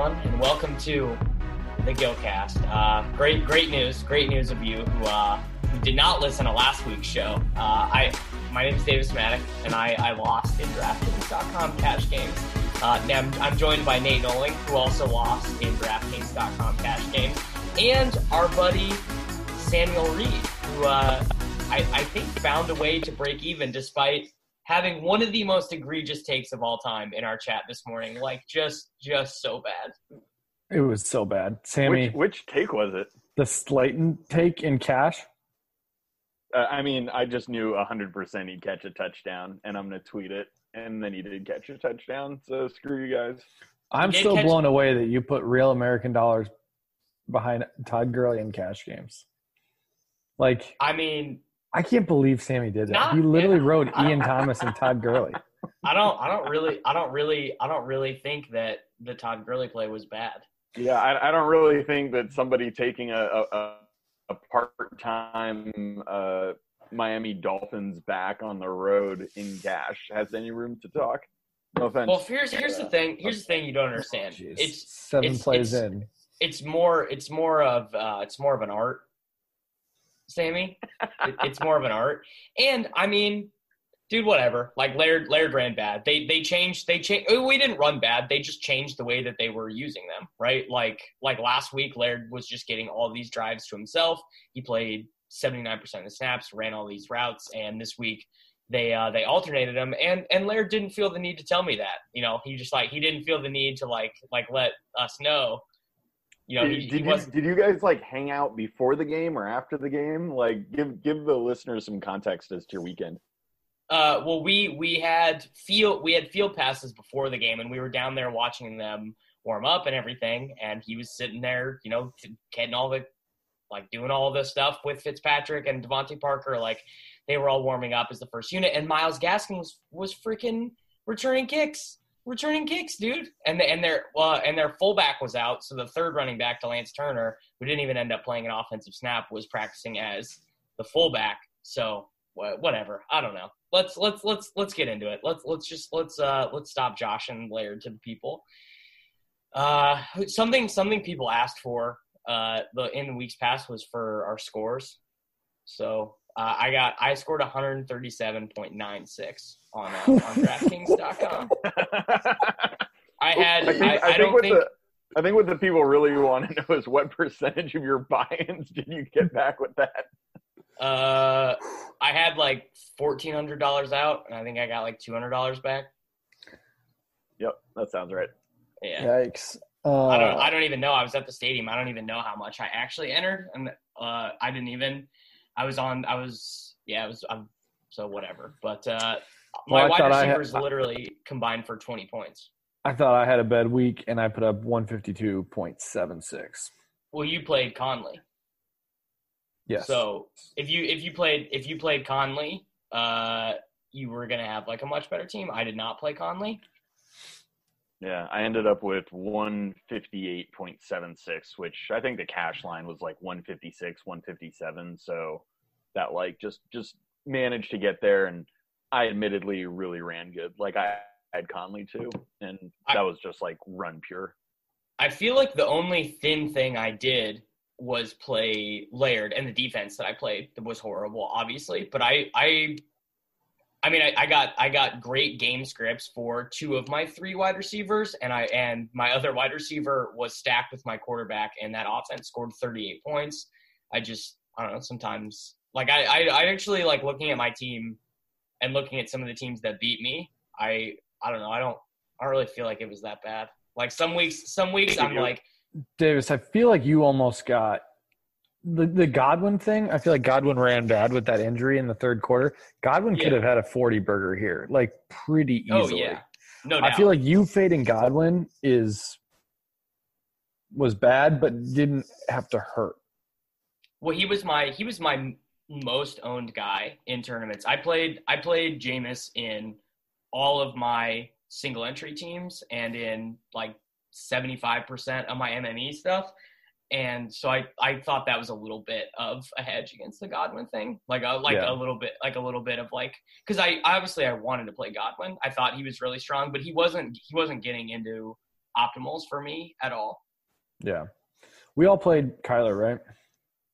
Everyone, and welcome to the Gilcast. Uh, great, great news! Great news of you who, uh, who did not listen to last week's show. Uh, I, my name is Davis Mattek, and I, I lost in DraftKings.com cash games. Uh, now I'm, I'm joined by Nate Noling, who also lost in DraftKings.com cash games, and our buddy Samuel Reed, who uh, I, I think found a way to break even despite having one of the most egregious takes of all time in our chat this morning. Like just just so bad. It was so bad. Sammy, Which, which take was it? the Slayton take in cash. Uh, I mean, I just knew 100% he'd catch a touchdown, and I'm going to tweet it. And then he did catch a touchdown, so screw you guys. I'm still catch- blown away that you put real American dollars behind Todd Gurley in cash games. Like, I mean, I can't believe Sammy did that. Not- he literally yeah. wrote Ian Thomas and Todd Gurley. I don't I don't really I don't really I don't really think that the Todd Gurley play was bad. Yeah, I, I don't really think that somebody taking a, a, a- a part-time uh, Miami Dolphins back on the road in cash has any room to talk. No offense. Well, here's here's the thing. Here's the thing you don't understand. Jeez. It's seven it's- plays it's- in. it's more it's more of uh, it's more of an art, Sammy. It, it's more of an art, and I mean, dude, whatever. Like Laird, Laird ran bad. They they changed. They changed. We didn't run bad. They just changed the way that they were using them. Right? Like like last week, Laird was just getting all these drives to himself. He played seventy nine percent of the snaps, ran all these routes, and this week. They uh, they alternated them, and and Laird didn't feel the need to tell me that. You know, he just like he didn't feel the need to like like let us know you know, did, he, did he you, did you guys like hang out before the game or after the game? Like, give give the listeners some context as to your weekend. uh well we we had field we had field passes before the game and we were down there watching them warm up and everything and he was sitting there, you know, getting all the like doing all the stuff with Fitzpatrick and DeVante Parker like they were all warming up as the first unit and Myles Gaskin was was freaking returning kicks. Returning kicks, dude, and and their uh, and their fullback was out, so the third running back, Lance Turner, who didn't even end up playing an offensive snap, was practicing as the fullback. So wha- whatever. I don't know. Let's let's let's let's get into it. Let's let's just let's uh let's stop Josh and Laird to the people. Uh, something something people asked for uh the in the weeks past was for our scores. So uh, I got I scored 137.96 on uh, on DraftKings.com. I had I think, I, I, I don't what think the I think what the people really want to know is what percentage of your buy-ins did you get back with that? uh I had like fourteen hundred dollars out, and I think I got like two hundred dollars back. Yep, that sounds right. Yeah. Yikes. Uh, I don't. I don't even know. I was at the stadium. I don't even know how much I actually entered, and uh, I didn't even. I was on. I was. Yeah. I was. I'm. So whatever. But uh, my Well, wide I had- receivers literally combined for 20 points. I thought I had a bad week, and I put up 152.76. Well, you played Conley. Yes. So if you if you played if you played Conley, uh, you were gonna have like a much better team. I did not play Conley. Yeah, I ended up with 158.76, which I think the cash line was like 156, 157. So that like just just managed to get there, and I admittedly really ran good. Like I had Conley too, and that was just like run pure. I feel like the only thin thing I did was play Laird, and the defense that I played was horrible, obviously. But I, I, I mean, I, I got I got great game scripts for two of my three wide receivers, and I and my other wide receiver was stacked with my quarterback, and that offense scored 38 points. I just I don't know. Sometimes like I, I I actually like looking at my team and looking at some of the teams that beat me. I I don't know. I don't I don't really feel like it was that bad. Like some weeks, some weeks I'm like, Davis, I feel like you almost got the the Godwin thing, I feel like Godwin ran bad with that injury in the third quarter. Godwin could have had a 40 burger here, like pretty easily. Oh yeah, no doubt. I feel like you fading Godwin is was bad, but didn't have to hurt. well, he was my he was my most owned guy in tournaments. I played I played Jameis in all of my single entry teams and in like seventy five percent of my MME stuff. And so I, I thought that was a little bit of a hedge against the Godwin thing, like a like Yeah. a little bit like a little bit of like because I obviously I wanted to play Godwin. I thought he was really strong, but he wasn't he wasn't getting into optimals for me at all. Yeah. We all played Kyler, right?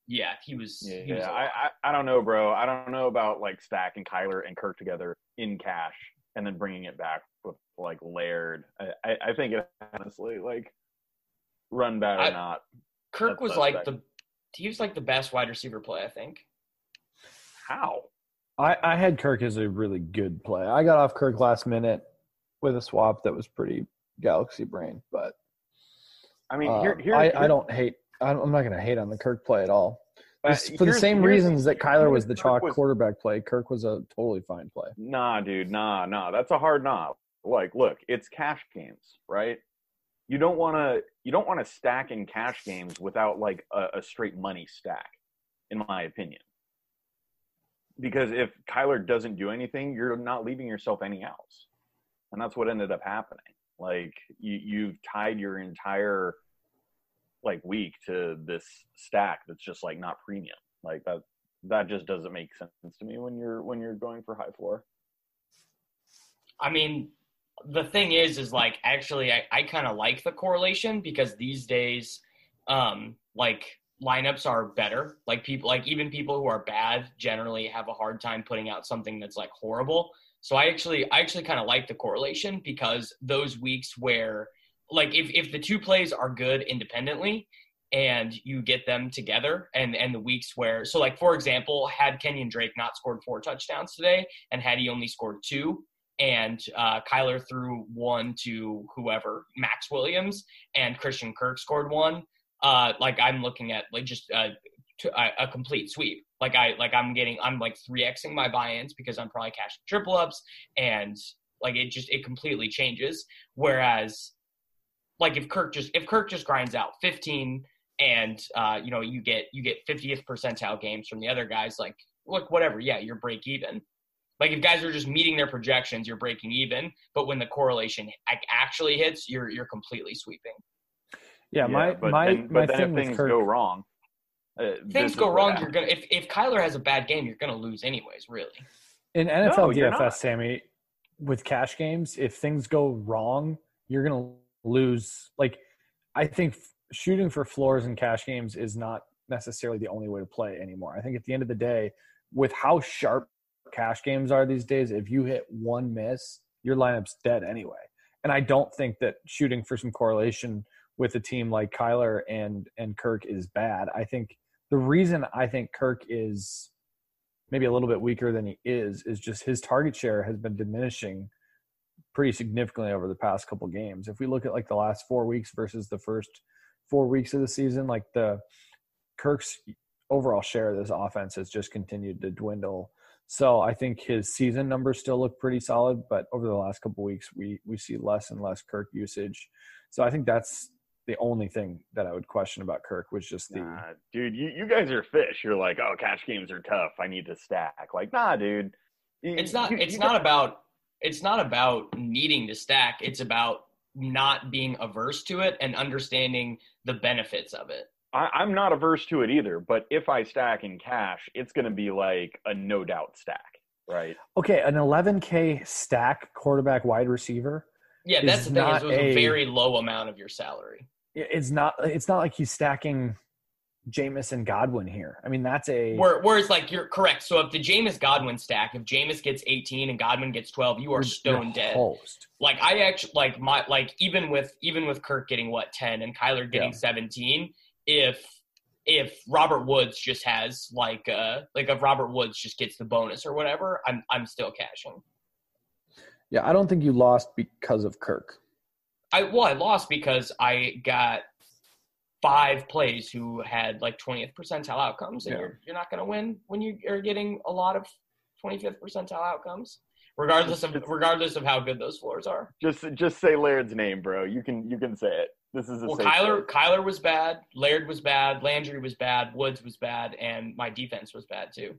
Yeah, he was. Yeah, he was a I, lot. I I don't know, bro. I don't know about like stacking Kyler and Kirk together in cash and then bringing it back with like Laird. I, I, I think it honestly like run bad or I- not. Kirk That's was like back. the he was like the best wide receiver play, I think. How? I, I had Kirk as a really good play. I got off Kirk last minute with a swap that was pretty galaxy brain, but I mean, uh, here, here, I, here- I don't hate. I'm I'm not going to hate on the Kirk play at all. uh, for the same reasons that Kyler was the chalk was- quarterback play, Kirk was a totally fine play. Nah, dude, nah, nah. That's a hard nah. Like, look, it's cash games, right? You don't want to you don't want to stack in cash games without like a, a straight money stack, in my opinion. Because if Kyler doesn't do anything, you're not leaving yourself any outs, and that's what ended up happening. Like you you've tied your entire like week to this stack that's just like not premium. Like that that just doesn't make sense to me when you're when you're going for high floor. I mean, the thing is, is like actually, I, I kind of like the correlation because these days, um, like lineups are better. Like people, like even people who are bad generally have a hard time putting out something that's like horrible. So I actually, I actually kind of like the correlation because those weeks where, like, if if the two plays are good independently, and you get them together and and the weeks where so like for example had kenyon drake not scored four touchdowns today and had he only scored two and uh, Kyler threw one to whoever, Maxx Williams, and Christian Kirk scored one. Uh, like I'm looking at like just uh, to, a, a complete sweep. Like I like I'm getting I'm like three xing my buy-ins because I'm probably cashing triple ups and like it just it completely changes. Whereas like if Kirk just if Kirk just grinds out 15 and uh, you know you get you get 50th percentile games from the other guys like look whatever yeah you're break even like if guys are just meeting their projections, you're breaking even. But when the correlation actually hits, you're you're completely sweeping. Yeah, my but my then, my but then thing if things Kirk. go wrong, uh, Things go wrong, happens. you're gonna if if Kyler has a bad game, you're gonna lose anyways. Really, In NFL No, DFS. Sammy, with cash games, if things go wrong, you're gonna lose. Like, I think f- shooting for floors in cash games is not necessarily the only way to play anymore. I think at the end of the day, with how sharp cash games are these days, if you hit one miss, your lineup's dead anyway. And I don't think that shooting for some correlation with a team like Kyler and and Kirk is bad. I think the reason I think Kirk is maybe a little bit weaker than he is is just his target share has been diminishing pretty significantly over the past couple games. If we look at like the last 4 weeks versus the first 4 weeks of the season, like the Kirk's overall share of this offense has just continued to dwindle. So I think his season numbers still look pretty solid, but over the last couple weeks we we see less and less Kirk usage. So I think that's the only thing that I would question about Kirk was just the Nah, dude, you, you guys are fish. You're like, oh, cash games are tough. I need to stack. Like, nah, dude. You- it's not you- it's not got- about it's not about needing to stack. It's about not being averse to it and understanding the benefits of it. I, I'm not averse to it either. But if I stack in cash, it's going to be like a no doubt stack, right? Okay, an 11k stack quarterback wide receiver. Yeah, It's that's the thing. Is not it was a a- very low amount of your salary. It's not. It's not like he's stacking Jameis and Godwin here. I mean, that's a Where, whereas, like, you're correct. So if the Jameis Godwin stack, if Jameis gets 18 and Godwin gets 12, you are stone dead. hosed. Like I actually like my like even with even with Kirk getting what 10 and Kyler getting Yeah. 17, if if Robert Woods just has like uh like if Robert Woods just gets the bonus or whatever, I'm I'm still cashing. Yeah, I don't think you lost because of Kirk. I well I lost because I got five plays who had like 20th percentile outcomes, and Yeah. you're you're not going to win when you are getting a lot of 25th percentile outcomes, regardless of regardless of how good those floors are. Just just say Laird's name, bro. You can you can say it. This is a Well, safe Kyler place. Kyler was bad, Laird was bad, Landry was bad, Woods was bad, and my defense was bad too.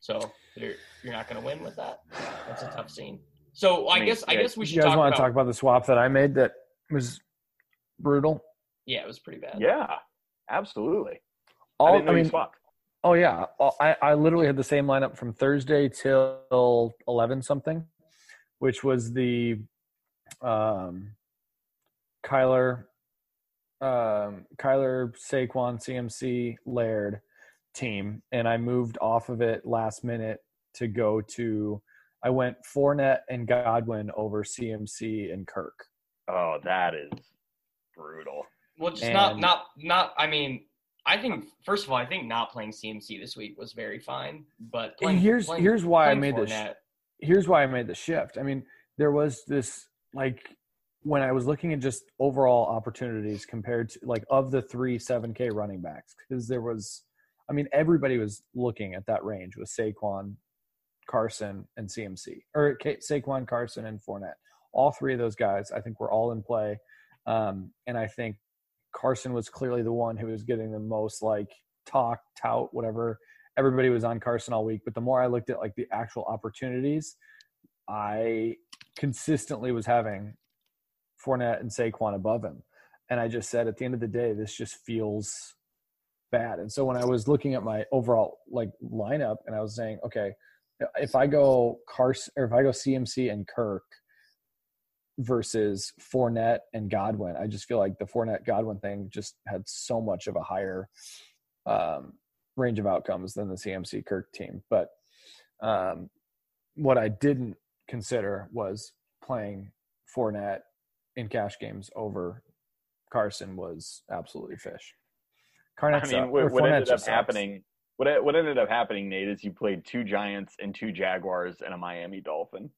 So you're you're not going to win with that. That's a tough scene. So I, I mean, guess I yeah, guess we should you guys talk want to talk about the swap that I made that was brutal? yeah, it was pretty bad. Yeah, absolutely. I All, didn't know I you mean, swapped. oh yeah, I, I literally had the same lineup from Thursday till eleven something, which was the um, Kyler, um, Kyler Saquon CMC Laird team, and I moved off of it last minute to go to. I went Fournette and Godwin over CMC and Kirk. Oh, that is brutal. Well, just not And- not not. I mean, I think first of all, I think not playing CMC this week was very fine. But playing, here's playing- here's why I playing made this. Here's why I made the shift. I mean, there was this like when I was looking at just overall opportunities compared to like of the three 7K running backs, because there was, I mean, everybody was looking at that range with Saquon, Carson, and CMC, or K- Saquon, Carson, and Fournette. All three of those guys, I think, were all in play. Um, and I think Carson was clearly the one who was getting the most like talk, tout, whatever everybody was on Carson all week. But the more I looked at like the actual opportunities, I consistently was having Fournette and Saquon above him. And I just said at the end of the day, this just feels bad. And so when I was looking at my overall like lineup and I was saying, okay, if I go Carson or if I go CMC and Kirk versus Fournette and Godwin, I just feel like the Fournette Godwin thing just had so much of a higher um, range of outcomes than the CMC Kirk team. But um, what I didn't consider was playing Fournette in cash games over Carson was absolutely fish. Carnett I mean, sucks, what, what ended up sucks. happening? What what ended up happening, Nate, is you played two Giants and two Jaguars and a Miami Dolphin.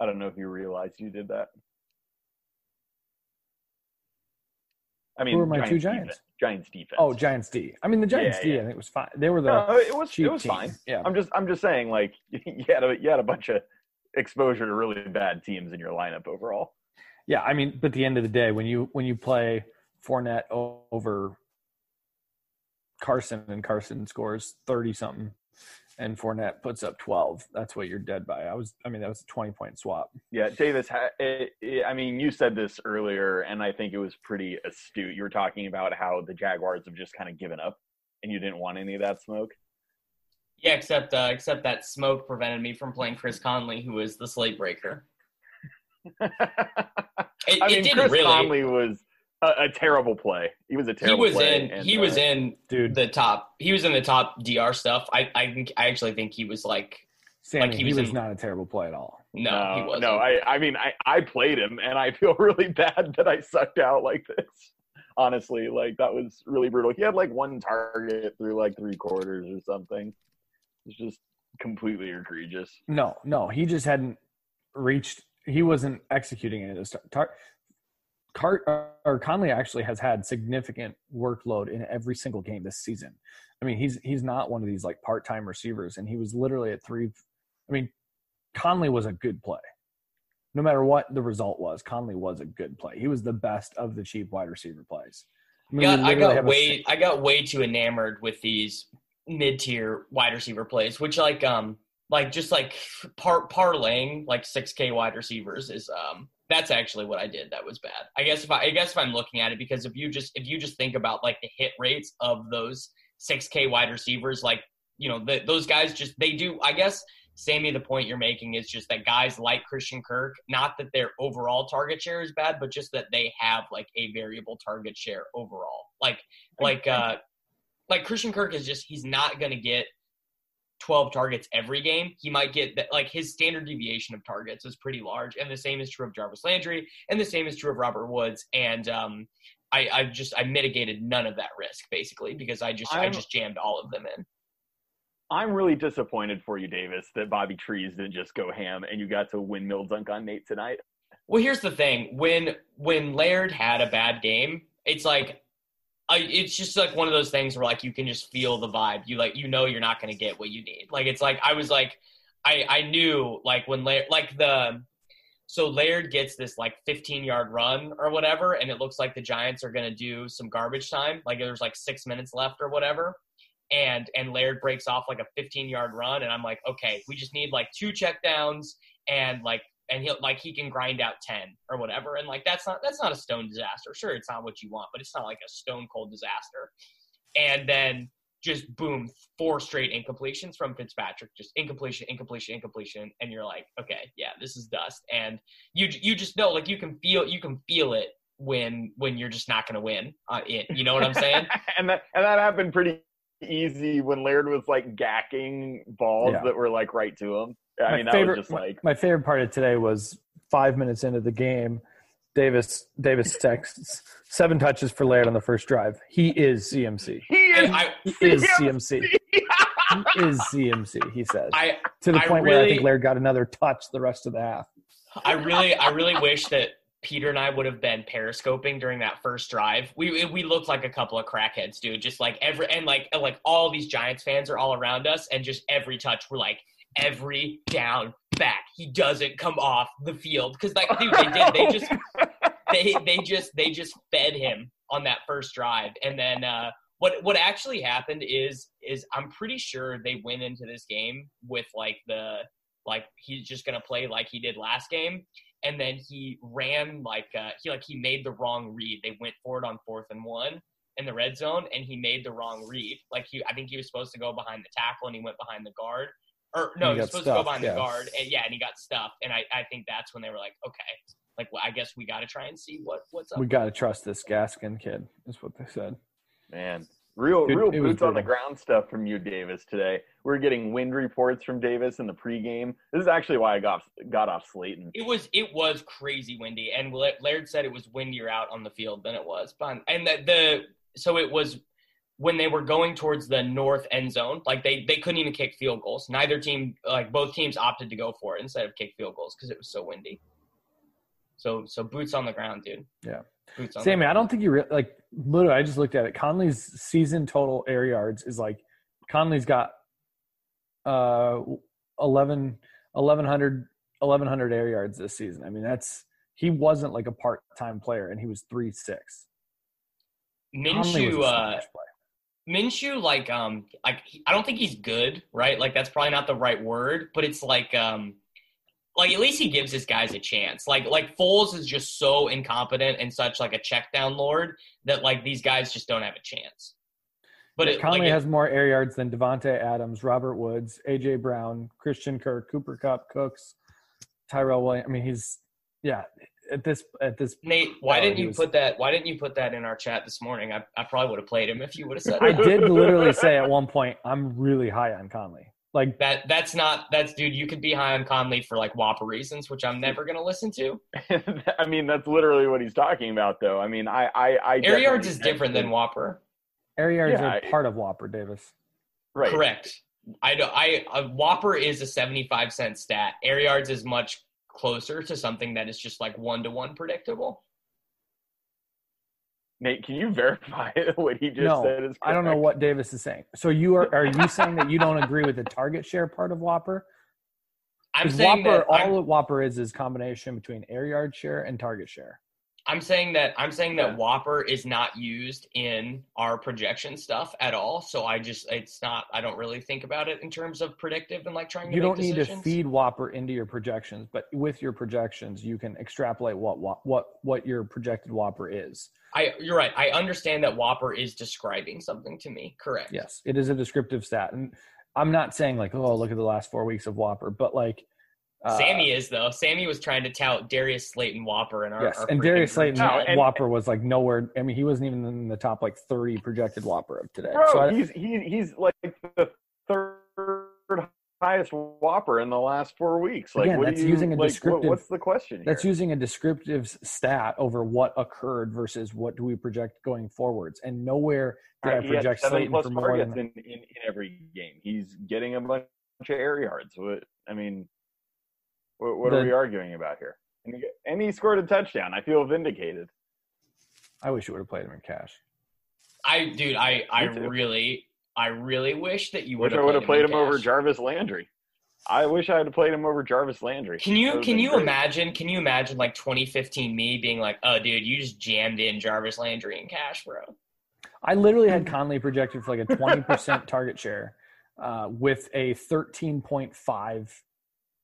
I don't know if you realized you did that. I mean, Who are my two Giants Giants? Defense, Giants defense. Oh, Giants D. I mean, the Giants Yeah, D. yeah. I think was fine. They were the No, it was it was team. fine. Yeah, I'm just I'm just saying, like you had a you had a bunch of exposure to really bad teams in your lineup overall. Yeah. I mean, but at the end of the day, when you when you play Fournette o- over Carson and Carson scores thirty something, and Fournette puts up twelve, that's what you're dead by. I was. I mean, that was a twenty point swap. Yeah, Davis. It, it, I mean, you said this earlier, and I think it was pretty astute. You were talking about how the Jaguars have just kind of given up, and you didn't want any of that smoke. Yeah, except uh, except that smoke prevented me from playing Chris Conley, who is the slate breaker. It, I it mean, didn't Chris really. Conley was a, a terrible play. He was a terrible. he was play, in. and, he was uh, in Dude, the top. He was in the top DR stuff. I I think I actually think he was like Sammy, like he he was was, in- not a terrible play at all. no, he wasn't. no. I, I mean, I, I played him, and I feel really bad that I sucked out like this. Honestly, like that was really brutal. He had like one target through like three quarters or something. It's just completely egregious. No, no, he just hadn't reached. He wasn't executing any of this. Tar- Cart or Conley actually has had significant workload in every single game this season. I mean, he's he's not one of these like part time receivers, and he was literally at three. I mean, Conley was a good play. No matter what the result was, Conley was a good play. He was the best of the cheap wide receiver plays. I, I mean, got, I got way I got way too enamored with these mid tier wide receiver plays, which like um like just like par parlaying like six K wide receivers is um that's actually what I did. That was bad. I guess if I, I guess if I'm looking at it because if you just if you just think about like the hit rates of those six K wide receivers, like you know the, those guys just they do. I guess Sammy, the point you're making is just that guys like Christian Kirk, not that their overall target share is bad, but just that they have like a variable target share overall. Like like uh like Christian Kirk is just he's not gonna get 12 targets every game. He might get that like his standard deviation of targets is pretty large. And the same is true of Jarvis Landry, and the same is true of Robert Woods. And um I, I just I mitigated none of that risk basically because I just I I'm- just jammed all of them in. I'm really disappointed for you, Davis, that Bobby Trees didn't just go ham and you got to windmill dunk on Nate tonight. Well, here's the thing: when when Laird had a bad game, it's like I, it's just like one of those things where like you can just feel the vibe. You like you know you're not to get what you need. Like it's like I was like I I knew like when Laird like the so Laird gets this like 15 yard run or whatever, and it looks like the Giants are to do some garbage time. Like there's like six minutes left or whatever. And and Laird breaks off like a 15 yard run, and I'm like, okay, we just need like two check downs and like and he'll like he can grind out 10 or whatever and like that's not that's not a stone disaster sure it's not what you want but it's not like a stone cold disaster and then just boom four straight incompletions from fitzpatrick just incompletion incompletion incompletion and you're like okay yeah this is dust and you you just know like you can feel you can feel it when when you're just not going to win uh, it you know what i'm saying and that and that happened pretty easy when Laird was like gacking balls Yeah. that were like right to him. I my mean, that favorite, was just like my, my favorite part of today was five minutes into the game. Davis Davis texts seven touches for Laird on the first drive. He is CMC. he is. I, He is CMC. He is CMC. He says I to the I point where I think Laird got another touch the rest of the half. I really, I really wish that Peter and I would have been periscoping during that first drive. We we looked like a couple of crackheads, dude. Just like every and like and like all these Giants fans are all around us, and just every touch we're like every down back. He doesn't come off the field because like dude, they did. They just they they just they just fed him on that first drive, and then uh, what what actually happened is is I'm pretty sure they went into this game with like the like he's just gonna play like he did last game and then he ran like uh, he like he made the wrong read. They went for it on fourth and one in the red zone, and he made the wrong read. Like he, I think he was supposed to go behind the tackle, and he went behind the guard. Or no, he he was got supposed to go behind yeah. the guard, and yeah, and he got stuffed. And I, I think that's when they were like, okay, like well, I guess we got to try and see what what's up. We got to trust this Gaskin kid. Is what they said. Man, real Dude, real it boots on the ground stuff from you, Davis. Today we're getting wind reports from Davis in the pregame. This is actually why I got got off Slayton. It was it was crazy windy, and Laird said it was windier out on the field than it was. But and the, the so it was when they were going towards the north end zone, like they they couldn't even kick field goals. Neither team, like both teams, opted to go for it instead of kick field goals because it was so windy. So so boots on the ground, dude. Yeah. Boots on. the Sammy, I don't think you re- like. Literally, I just looked at it. Conley's season total air yards is like Conley's got uh 11 1100 1100 air yards this season. I mean, that's he wasn't like a part-time player and he was 3-6. Conley was a uh. Minshew, like, um, like I don't think he's good, right? Like that's probably not the right word, but it's like, um, like at least he gives his guys a chance. Like, like Foles is just so incompetent and such like a check down lord that like these guys just don't have a chance. But it, Conley like, it- has more air yards than Davante Adams, Robert Woods, AJ Brown, Christian Kirk, Cooper Kupp, Cooks, Tyrell Williams. I mean, he's yeah. At this at this, Nate, why didn't you was- put that? Why didn't you put that in our chat this morning? I, I probably would have played him if you would have said I that. did literally say at one point, I'm really high on Conley. Like that. That's not. That's dude. You could be high on Conley for like WOPR reasons, which I'm never gonna listen to. I mean, that's literally what he's talking about, though. I mean, I I, I Air yards is different than WOPR. air yards Yeah, are I- part of WOPR Davis. right. Correct. I do, I uh, a WOPR is a 75 cent stat. Air yards is much closer to something that is just like one to one predictable. Nate, can you verify what he just no, said? Is I don't know what Davis is saying. So you are are you saying that you don't agree with the target share part of WOPR? I'm 'Cause saying WOPR, that all I'm, that WOPR is is combination between air yard share and target share. I'm saying that I'm saying that. WOPR is not used in our projection stuff at all. So I just it's not I don't really think about it in terms of predictive and like trying to You don't need to feed WOPR into your projections, but with your projections, you can extrapolate what what what, your projected WOPR is. I you're right. I understand that WOPR is describing something to me. Correct. Yes, it is a descriptive stat, and I'm not saying like, oh, look at the last four weeks of WOPR, but like, Uh, Sammy is though. Sammy was trying to tout Darius Slayton WOPR in our, yes, our and freaking Darius Slayton no, and, WOPR was like nowhere. I mean, he wasn't even in the top like 30 projected WOPR of today. Bro, so I, he's he, he's like the third highest WOPR in the last four weeks. Like, Again, what that's you, using a like, what- what's the question? Here? that's using a descriptive stat over what occurred versus what do we project going forwards, and nowhere did I Right, he had project seven Slayton plus for more targets than in, in, in every game. He's getting a bunch of air yards. What I mean, what, what are we arguing about here? And he, and he scored a touchdown. I feel vindicated. I wish you would have played him in cash. I dude, I I really I really wish that you would have I would have played in him over. Jarvis Landry. I wish I had played him over Jarvis Landry. Can you can you great. imagine? Can you imagine like 2015 me being like, "Oh, dude, you just jammed in Jarvis Landry in cash, bro." I literally had Conley projected for like a 20% target share uh, with a 13.5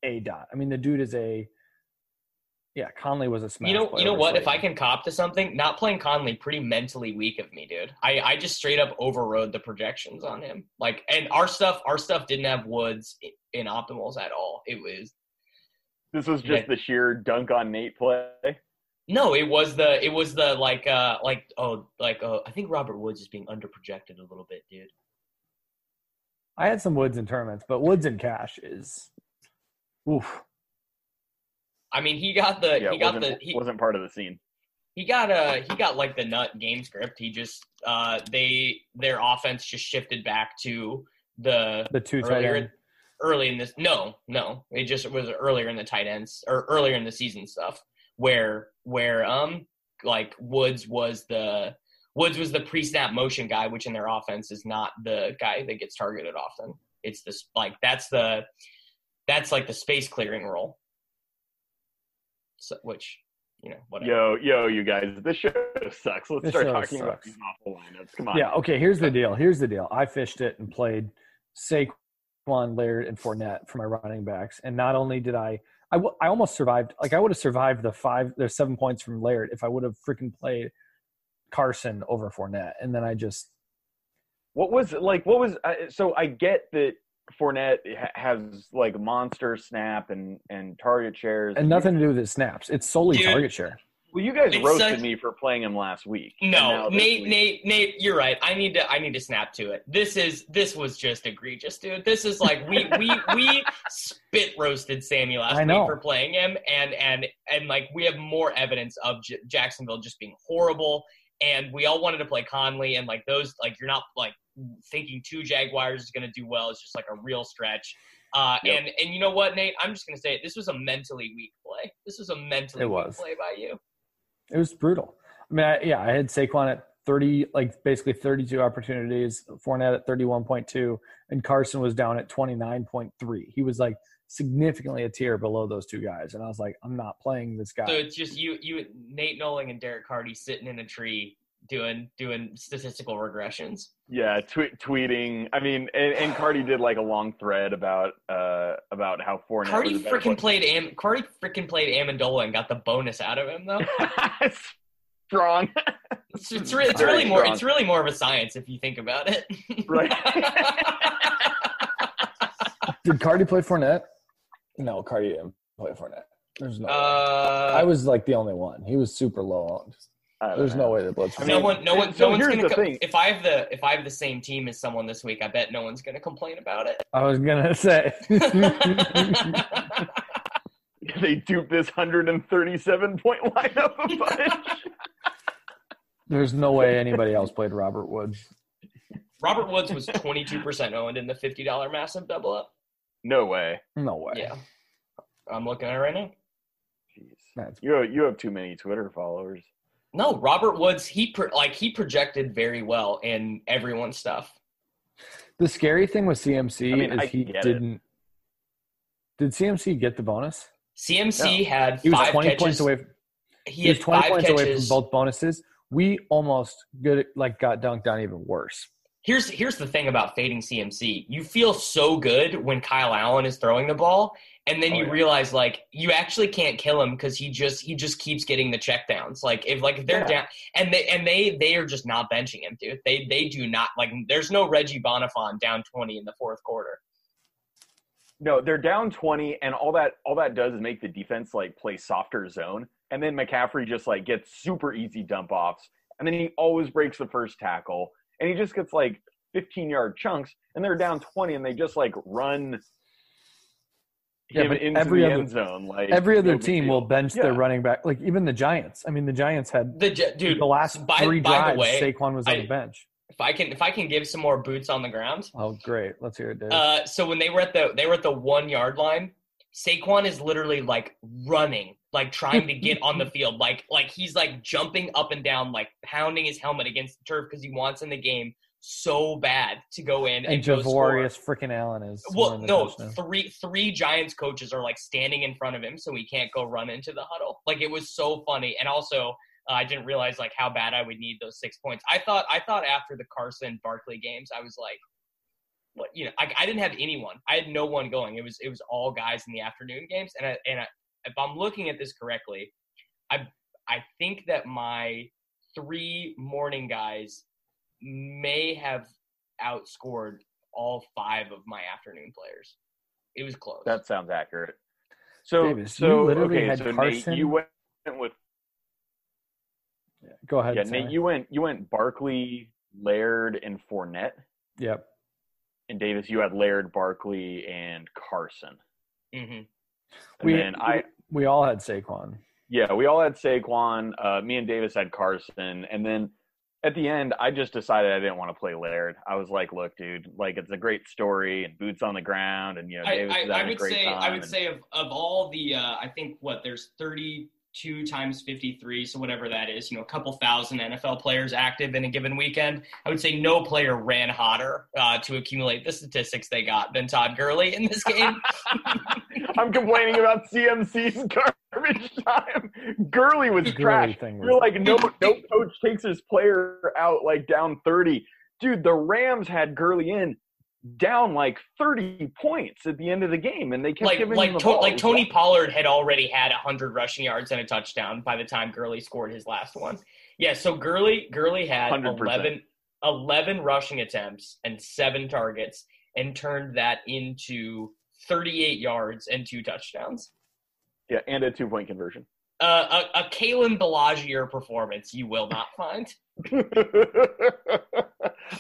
aDOT. I mean, the dude is a yeah. Conley was a smash. You know, you know over what? If I can cop to something, not playing Conley pretty mentally weak of me, dude. I I just straight up overrode the projections on him. Like, and our stuff, our stuff didn't have Woods in optimals at all. It was This was just Yeah. the sheer dunk on Nate play. no, it was the it was the like uh like oh like uh, I think Robert Woods is being underprojected a little bit, dude. I had some Woods in tournaments, but Woods in cash is oof. I mean, he got the Yeah, he got the he, wasn't part of the scene. he got uh he got like the nut game script. He just uh they their offense just shifted back to the The two tight end. early in this no no it just was earlier in the tight ends or earlier in the season stuff where where um like Woods was the Woods was the pre-snap motion guy, which in their offense is not the guy that gets targeted often. It's this like that's the that's like the space clearing role. So, which you know whatever. Yo, yo, you guys, this show sucks. Let's This start show talking about these awful lineups. Come on. Yeah. Okay. Here's the deal. Here's the deal. I fished it and played Saquon, Laird, and Fournette for my running backs, and not only did I, I, w- I almost survived. Like I would have survived the five, there's seven points from Laird if I would have freaking played Carson over Fournette, and then I just What was like? What was? Uh, so I get that Fournette ha- has like monster snap and and target shares, and nothing to do with his snaps. It's solely Dude. target share. Well, you guys It's roasted such- me for playing him last week. No, Nate, week- Nate, Nate, you're right. I need to, I need to snap to it. This is, this was just egregious, dude. This is like we, we, we spit roasted Sammy last I know. week for playing him, and and and like we have more evidence of J- Jacksonville just being horrible, and we all wanted to play Conley, and like those, like you're not like thinking two Jaguars is going to do well. It's just like a real stretch. Uh, Yep. and and you know what, Nate? I'm just going to say it. This was a mentally weak play. This was a mentally It weak was. play by you. It was brutal. I mean, I, yeah, I had Saquon at 30, like basically 32 opportunities, Fournette at 31.2, and Carson was down at 29.3. He was like significantly a tier below those two guys. And I was like, I'm not playing this guy. So it's just you, you, Nate Nolan and Derek Carty sitting in a tree doing doing statistical regressions. Yeah, tweet, tweeting. I mean, and, and Carty did like a long thread about uh about how Fournette. Carty was freaking played Am, Carty freaking played Amendola and got the bonus out of him though. player. Strong, It's, it's, re- it's Very really more strong. it's really more of a science if you think about it. right? Did Carty play Fournette? No, Carty didn't play Fournette. There's no uh, I was like the only one. He was super low owned. I don't There's know. no way that Bloods. I no one, no one, so no one's gonna. the co- thing. If I have the if I have the same team as someone this week, I bet no one's gonna complain about it. I was gonna say. they duped this 137 point lineup a bunch. There's no way anybody else played Robert Woods. Robert Woods was twenty two percent owned in the fifty dollar massive double up. no way. No way. Yeah, I'm looking at it right now. Jeez. That's You have, you have too many Twitter followers. No, Robert Woods, he pro- like he projected very well in everyone's stuff. The scary thing with CMC I mean, is I he didn't. Did CMC get the bonus? CMC had He was five 20 catches. points away. he, He was had 20 five points catches. away from both bonuses. We almost good like got dunked on even worse. Here's here's the thing about fading CMC. You feel so good when Kyle Allen is throwing the ball, and then Oh, you yeah. realize like you actually can't kill him because he just he just keeps getting the checkdowns. Like if like if they're Yeah. down and they and they they are just not benching him, dude. They they do not like. There's no Reggie Bonafon down 20 in the fourth quarter. No, they're down 20, and all that all that does is make the defense like play softer zone, and then McCaffrey just like gets super easy dump offs, and then he always breaks the first tackle, and he just gets like 15 yard chunks, and they're down 20, and they just like run Yeah, him but into every the other- end zone. Like Every other no team deal. will bench Yeah. their running back. Like even the Giants. I mean, the Giants had The dude, the last by, three by drives. the way, Saquon was on I- the bench. if I can if I can give some more boots on the ground. Oh, great! Let's hear it, Dave. Uh, so when they were at the they were at the one yard line, Saquon is literally like running like trying to get on the field, like like he's like jumping up and down, like pounding his helmet against the turf because he wants in the game so bad to go in and, And. Javorius freaking Allen is. Well, no, three three Giants coaches are like standing in front of him, so he can't go run into the huddle. Like it was so funny, and also uh, I didn't realize like how bad I would need those six points. I thought I thought after the Carson Barkley games, I was like, what you know, I, I didn't have anyone. I had no one going. It was it was all guys in the afternoon games, and I, and I, if I'm looking at this correctly, I I think that my three morning guys may have outscored all five of my afternoon players. It was close. That sounds accurate. So, Davis, you so literally okay, had so Carson- Nate, you went with Yeah, Go ahead. yeah, Nate, you went you went Barkley, Laird, and Fournette, Yep. and Davis, you had Laird, Barkley, and Carson. hmm And We- then I We all had Saquon. yeah, we all had Saquon. Uh, me and Davis had Carson, and then at the end, I just decided I didn't want to play Laird. I was like, "Look, dude, like it's a great story and boots on the ground, and you know, I, Davis I, is I having a would great say time." I would and- say of, of all the uh, I think what there's 32 times 53 so whatever that is you know a couple thousand NFL players active in a given weekend I would say no player ran hotter uh, to accumulate the statistics they got than Todd Gurley in this game I'm complaining about CMC's garbage time. Gurley was The trash. Gurley You're like, no, no coach takes his player out like down 30. Dude, the Rams had Gurley in down like 30 points at the end of the game, and they kept like giving like him the to, ball. like Tony Pollard had already had 100 rushing yards and a touchdown by the time Gurley scored his last one. Yeah, so Gurley Gurley had 100%. 11, 11 rushing attempts and seven targets and turned that into 38 yards and two touchdowns. Yeah, and a two point conversion. Uh, a, a Kalen Ballage performance you will not find.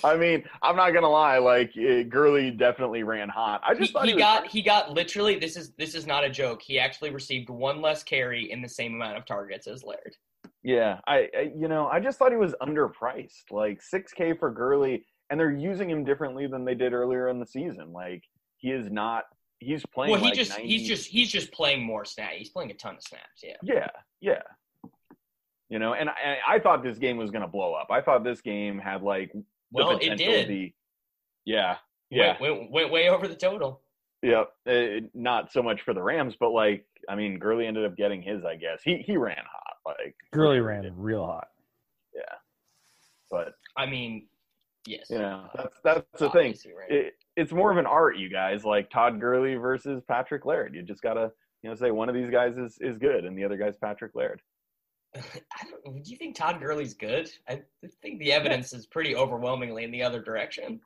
I mean, I'm not gonna lie. Like eh, Gurley definitely ran hot. I He, just thought he he, was got he got literally this is this is not a joke. He actually received one less carry in the same amount of targets as Laird. Yeah, I, I you know I just thought he was underpriced. Like six K for Gurley, and they're using him differently than they did earlier in the season. Like he is not. He's playing. Well, he like just 90 he's just he's just playing more snaps. He's playing a ton of snaps. Yeah. Yeah, yeah. You know, and I, I thought this game was going to blow up. I thought this game had like the Well, it potential did. to be. Yeah, yeah, Went, went, went way over the total. yeah. Uh, not so much for the Rams, but like I mean, Gurley ended up getting his. I guess he he ran hot. Like Gurley ran he did. real hot. Yeah. But I mean, yes. Yeah, that's that's the thing. Right. it, it's more of an art, you guys. Like Todd Gurley versus Patrick Laird. You just gotta, you know, say one of these guys is is good, and the other guy's Patrick Laird. I don't, do you think Todd Gurley's good? I think the evidence is pretty overwhelmingly in the other direction.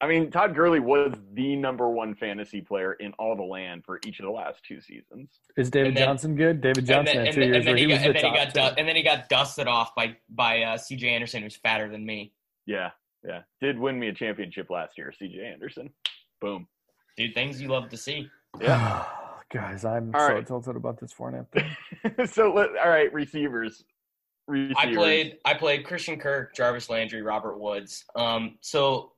I mean, Todd Gurley was the number one fantasy player in all the land for each of the last two seasons. Is David then- Johnson good? David And Johnson then, had and two then, years and then he he was got, and the then he got du- and then he got dusted off by by uh, C.J. Anderson, who's fatter than me. Yeah, yeah. Did win me a championship last year, C.J. Anderson. Boom. Dude, things you love to see. Yeah. Guys, I'm All so right. tilted about this Fournette thing. so let all right, receivers. Receivers. I played I played Christian Kirk, Jarvis Landry, Robert Woods. Um, so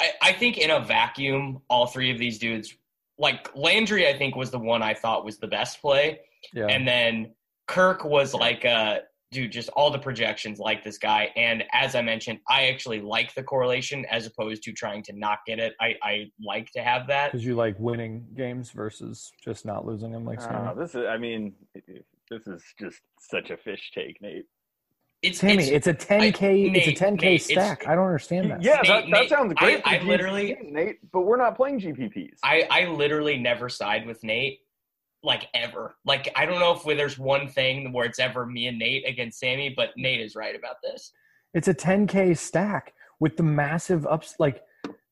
I I think in a vacuum, all three of these dudes, like Landry, I think was the one I thought was the best play, Yeah. and then Kirk was like uh dude, just all the projections like this guy. And as I mentioned, I actually like the correlation as opposed to trying to not get it. I, I like to have that. Because you like winning games versus just not losing them like Uh, this is. I mean, this is just such a fish take, Nate. It's, Sammy, it's, it's, a 10K, Nate, it's a 10K Nate, stack. I don't understand that. Yeah, that, Nate, that Nate, sounds great. I- I literally- Nate, but we're not playing GPPs. I, I literally never side with Nate, like ever. Like I don't know if there's one thing where it's ever me and Nate against Sammy, but Nate is right about this. It's a 10K stack with the massive ups. Like,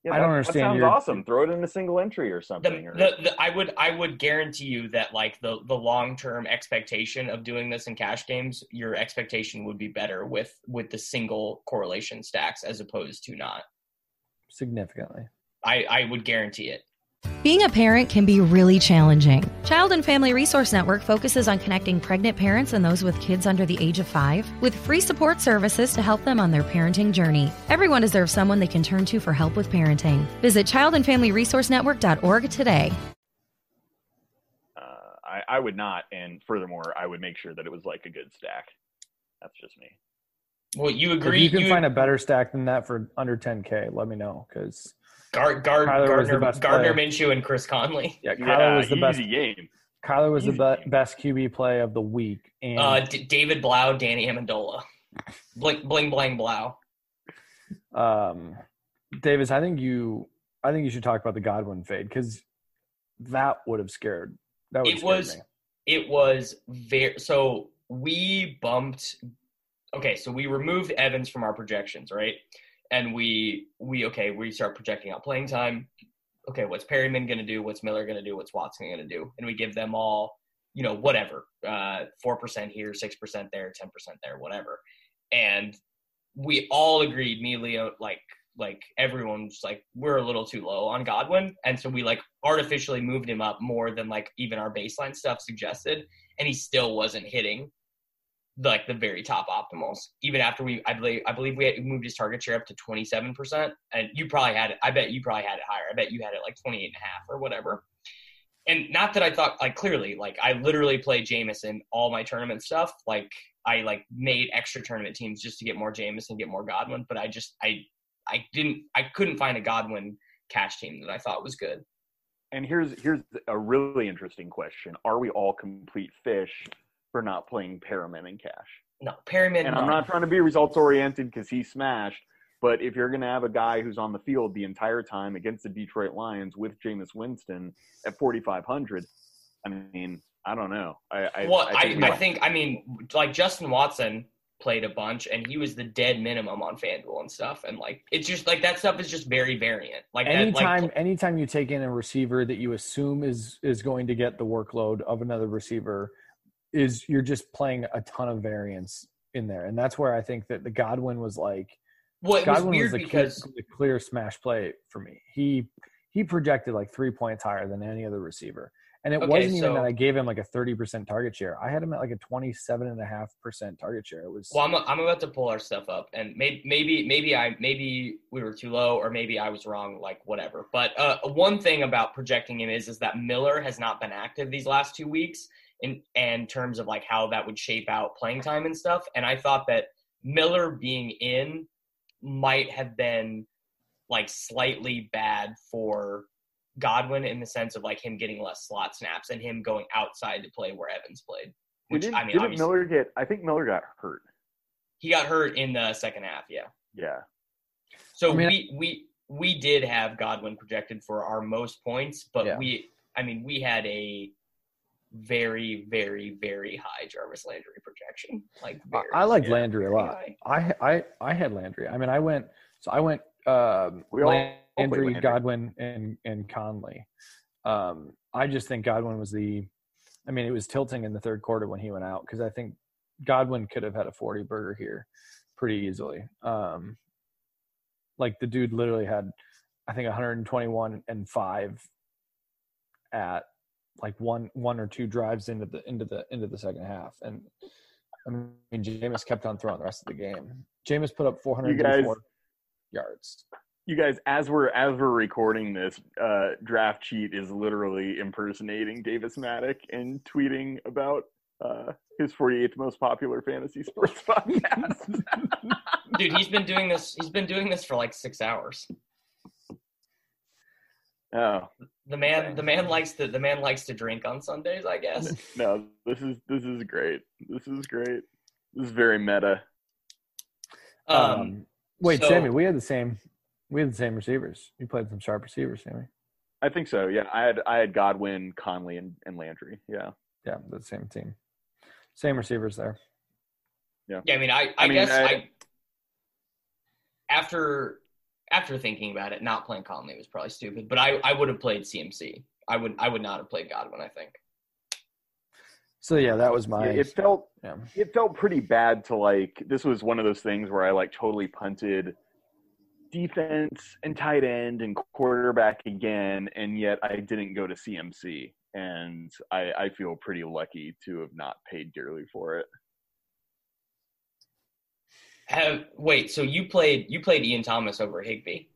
Yeah, I don't that- understand That sounds your- awesome. Throw it in a single entry or The, something. or, the, the I would I would guarantee you that like the the long term expectation of doing this in cash games, your expectation would be better with with the single correlation stacks as opposed to not. significantly. I I would guarantee it. Being a parent can be really challenging. Child and Family Resource Network focuses on connecting pregnant parents and those with kids under the age of five with free support services to help them on their parenting journey. Everyone deserves someone they can turn to for help with parenting. Visit childandfamilyresourcenetwork.org today. uh, I, I would not. And furthermore, I would make sure that it was like a good stack. That's just me. Well, you agree. If you can find a better stack than that for under 10k, let me know because Gar- Gar- Kyler was the Gardner, best Gardner player. Minshew and Chris Conley. yeah, Kyler yeah, was the best. easy game. Kyler was the be- best QB play of the week, and Uh, D- David Blau, Danny Amendola. Bling, bling, bling, Blau. um, Davis, I think you, I think you should talk about the Godwin fade because that would have scared. That would It was- me. It was very so we bumped. Okay, so we removed Evans from our projections, right? And we we okay, we start projecting out playing time. Okay, what's Perriman going to do? What's Miller going to do? What's Watson going to do? And we give them all, you know, whatever, uh, four percent here, six percent there, ten percent there, whatever. And we all agreed, me, Leo, like like everyone's like we're a little too low on Godwin, and so we like artificially moved him up more than like even our baseline stuff suggested, and he still wasn't hitting like the very top optimals. Even after we, I believe, I believe we had moved his target share up to twenty seven percent, and you probably had it. I bet you probably had it higher. I bet you had it like twenty eight and a half or whatever. And not that I thought like clearly, like I literally played Jameson all my tournament stuff. Like I like made extra tournament teams just to get more Jameson, get more Godwin, but I just I I didn't I couldn't find a Godwin cash team that I thought was good. And here's here's a really interesting question: Are we all complete fish for not playing Perriman and Cash? No, Perriman. And I'm not trying to be results oriented because he smashed. But if you're going to have a guy who's on the field the entire time against the Detroit Lions with Jameis Winston at 4,500, I mean, I don't know. I, I, well, I, think we- I think I mean like Justin Watson played a bunch and he was the dead minimum on FanDuel and stuff and like it's just like that stuff is just very variant. Like that, anytime like, anytime you take in a receiver that you assume is is going to get the workload of another receiver is you're just playing a ton of variance in there. And that's where i think that the godwin was like well, it was godwin was the, because clear, the clear smash play for me. He he projected like three points higher than any other receiver. And it Okay, wasn't even so- that i gave him like a 30% target share. I had him at like a 27.5% target share. It was Well, I'm, I'm about to pull our stuff up, and maybe maybe maybe I maybe we were too low, or maybe I was wrong. Like whatever. But uh, one thing about projecting him is is that Miller has not been active these last two weeks in in terms of like how that would shape out playing time and stuff. And I thought that Miller being in might have been like slightly bad for Godwin in the sense of like him getting less slot snaps and him going outside to play where Evans played. Which didn't, I mean, didn't Miller get? I think Miller got hurt. he got hurt in the second half. Yeah. Yeah. So I mean- we we we did have Godwin projected for our most points, but Yeah. we I mean we had a very very very high Jarvis Landry projection. Like I- very, I like very, Landry a lot. high. I I I had Landry. I mean, I went so I went um, We all Landry, Landry. Godwin, and and Conley. Um, I just think Godwin was the. I mean, it was tilting in the third quarter when he went out because I think Godwin could have had a forty burger here pretty easily. Um, like the dude literally had, I think, 121 and five at like one one or two drives into the into the into the second half and I mean, Jameis kept on throwing the rest of the game. Jameis put up 434 yards. You guys, as we're as we're recording this, uh, draft cheat is literally impersonating Davis Mattek and tweeting about uh, his 48th most popular fantasy sports podcast. Dude, he's been doing this. He's been doing this for like six hours. oh The man, the man likes to, the man likes to drink on Sundays. I guess. no, this is this is great. This is great. This is very meta. Um, wait, so- Sammy, we had the same. We had the same receivers. You played some sharp receivers, Sammy. I think so. Yeah, I had I had Godwin, Conley, and, and Landry. Yeah, Yeah, the same team, same receivers there. Yeah, I mean, I, I, I mean, guess I- I, after after thinking about it, not playing Conley was probably stupid. But I, I would have played CMC. I would I would not have played Godwin. I think. So yeah, that was my. it felt yeah. it felt pretty bad to like this was one of those things where I like totally punted defense and tight end and quarterback again, and yet I didn't go to CMC, and I, I feel pretty lucky to have not paid dearly for it. Have wait, so you played you played Ian Thomas over Higbee?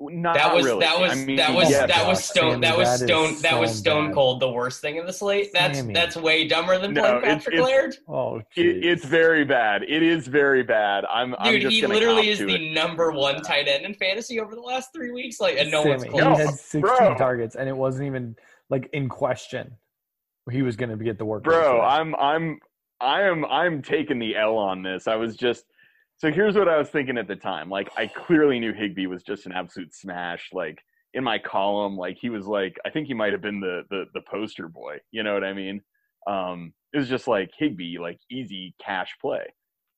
not That was really. that was I mean, that was yes, that was stone Sammy, that was that is stone that was so stone bad. cold the worst thing in the slate. That's Sammy. that's way dumber than No, playing it's- Patrick it's- Laird. Oh, It, it's very bad. It is very bad. I'm. I'm Dude, just he literally is the it. number one tight end in fantasy over the last three weeks. Like, and no one's close. He had 16 bro. targets, and it wasn't even like in question. He was going to get the work. bro i'm i'm i am i'm taking the l on this. I was just so here's what i was thinking at the time. Like i clearly knew higbee was just an absolute smash. Like in my column like he was like i think he might have been the the, the poster boy. You know what i mean? Um it was just like higbee like easy cash play.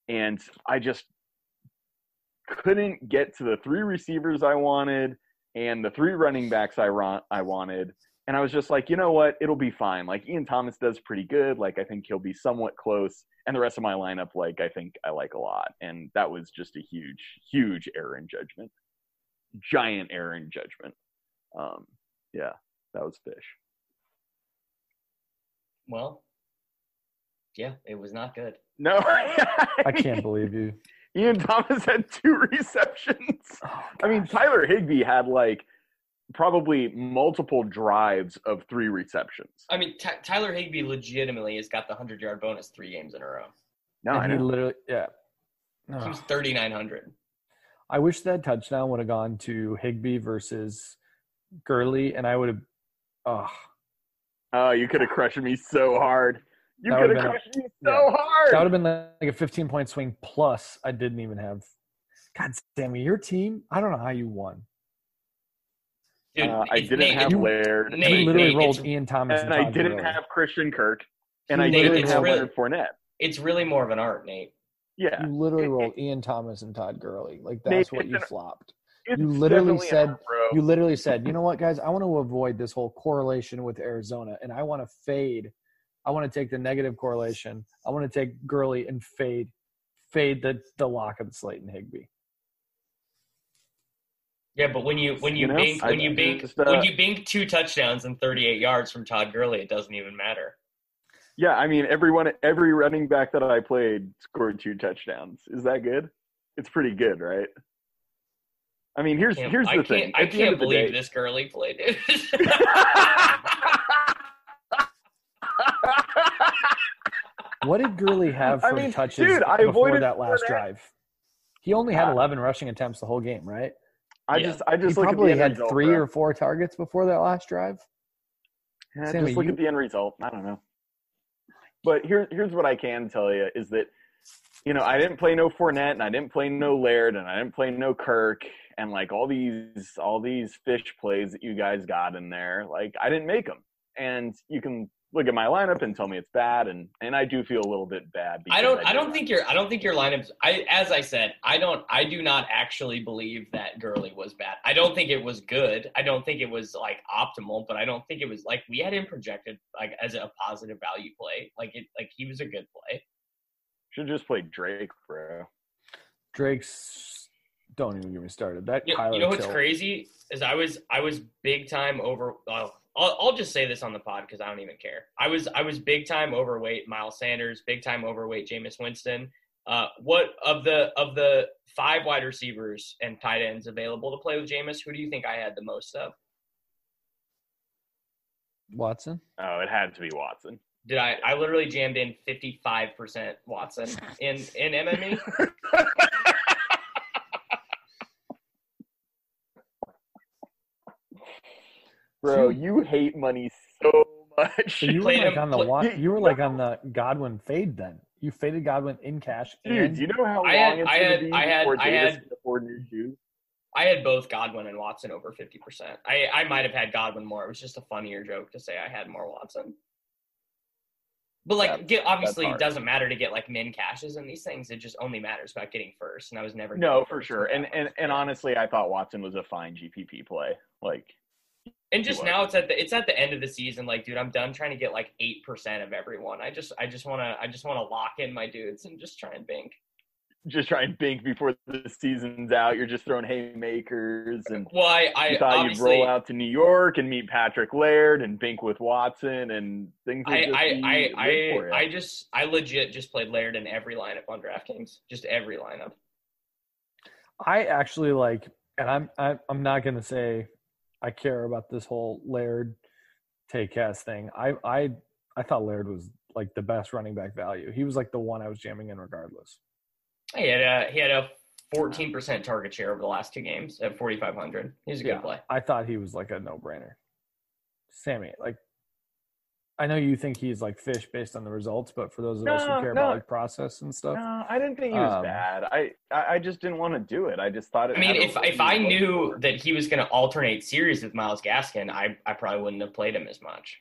And i just couldn't get to the three receivers i wanted and the three running backs i i wanted and I was just like, you know what? It'll be fine. Like Ian Thomas does pretty good. Like I think he'll be somewhat close. And the rest of my lineup, like I think I like a lot. And that was just a huge, huge error in judgment. Giant error in judgment. Um, yeah, that was fish. Well, yeah, it was not good. No, I can't believe you. Ian Thomas had two receptions. Oh, I mean. Tyler Higbee had like probably multiple drives of three receptions. I mean, Ty Tyler Higbee legitimately has got the hundred yard bonus three games in a row. No, I And he know. literally, yeah. He was thirty nine hundred. I wish that touchdown would have gone to Higbee versus Gurley, and I would have. Oh, Oh, you could have crushed me so hard. You That could would've have been a- crushed me so yeah. hard. that would have been like a 15 point swing. Plus, I didn't even have. God damn it, your team! I don't know how you won. Dude, Uh, I didn't Nate, have it's- Laird, Nate, you literally Nate, rolled Ian Thomas and and, I didn't Gurley. have Christian Kirk, and I Nate, didn't it's have really- Leonard Fournette. it's really more of an art, Nate. Yeah, You literally It- rolled Ian Thomas and Todd Gurley. Like Nate, that's what you an- flopped. you literally said- art. You literally said, "You know what, guys? I want to avoid this whole correlation with Arizona, and I want to fade. I want to take the negative correlation. I want to take Gurley and fade, fade the the lock of the Slayton Higbee. Yeah, but when you when you, You know, bink I when you bink just, uh, when you bink two touchdowns and thirty eight yards from Todd Gurley, it doesn't even matter. yeah, I mean, everyone, every running back that I played scored two touchdowns. Is that good? It's pretty good, right? I mean, here's Can't- here's the can't, thing. I the can't believe day- this Gurley played it. What did Gurley have I for mean, touches dude, I before avoided that last drive? He only had Uh, 11 rushing attempts the whole game, right? I Yeah. just, I He just look probably at the end had result, three bro. or four targets before that last drive. Yeah, Sammy, just look you- at the end result. I don't know. But here, here's what I can tell you is that, you know, I didn't play no Fournette and I didn't play no Laird and I didn't play no Kirk and like all these, all these fish plays that you guys got in there. Like I didn't make them, and you can look at my lineup and tell me it's bad, and and I do feel a little bit bad. I don't. I did don't think your. I don't think your lineups. I, as I said, I don't. I do not actually believe that Gurley was bad. I don't think it was good. I don't think it was like optimal, but I don't think it was like we had him projected like as a positive value play. Like it. Like he was a good play. should just play Drake, bro. Drake's. Don't even get me started. That You, Kyler you know what's Till- crazy is I was I was big time over. Oh, I'll, I'll just say this on the pod because I don't even care. I was I was big time overweight Miles Sanders, big time overweight Jameis Winston. Uh, what of the of the five wide receivers and tight ends available to play with Jameis? Who do you think I had the most of? Watson. Oh, it had to be Watson. Did I? I literally jammed in fifty five percent Watson in in? MME. Bro, you hate money so much. So you were like on the wa- you- you were like on the Godwin fade then. You faded Godwin in cash. Dude, and do you know how long I had- it's I gonna had- be I had- before I Davis had- can afford new shoes? I had both Godwin and Watson over fifty percent. I I might have had Godwin more. It was just a funnier joke to say I had more Watson. But like, That's- get, obviously, it doesn't matter to get like min cashes and these things. It just only matters about getting first. And I was never No, for sure. And and and honestly, I thought Watson was a fine GPP play. Like, and just now it's at the it's at the end of the season. Like, dude, I'm done trying to get like eight percent of everyone. I just I just want to I just want to lock in my dudes and just try and bank. just try and bink before the season's out. You're just throwing haymakers, and Well, I I you thought you'd roll out to New York and meet Patrick Laird and bink with Watson, and things. would I I I I. I just I legit just played Laird in every lineup on DraftKings. Just every lineup. I actually like And I'm I'm, I'm not going to say I care about this whole Laird take cast thing. I I I thought Laird was like the best running back value. He was like the one I was jamming in regardless. He had a he had a 14% target share over the last two games at 4,500. He's a good Yeah. play. I thought he was like a no brainer. Sammy, like I know you think he's like fish based on the results, but for those of us who care no. about like process and stuff, No, I didn't think he was Um, bad. I, I I just didn't want to do it. I just thought it. I mean, if if I knew floor. that he was going to alternate series with Myles Gaskin, I I probably wouldn't have played him as much.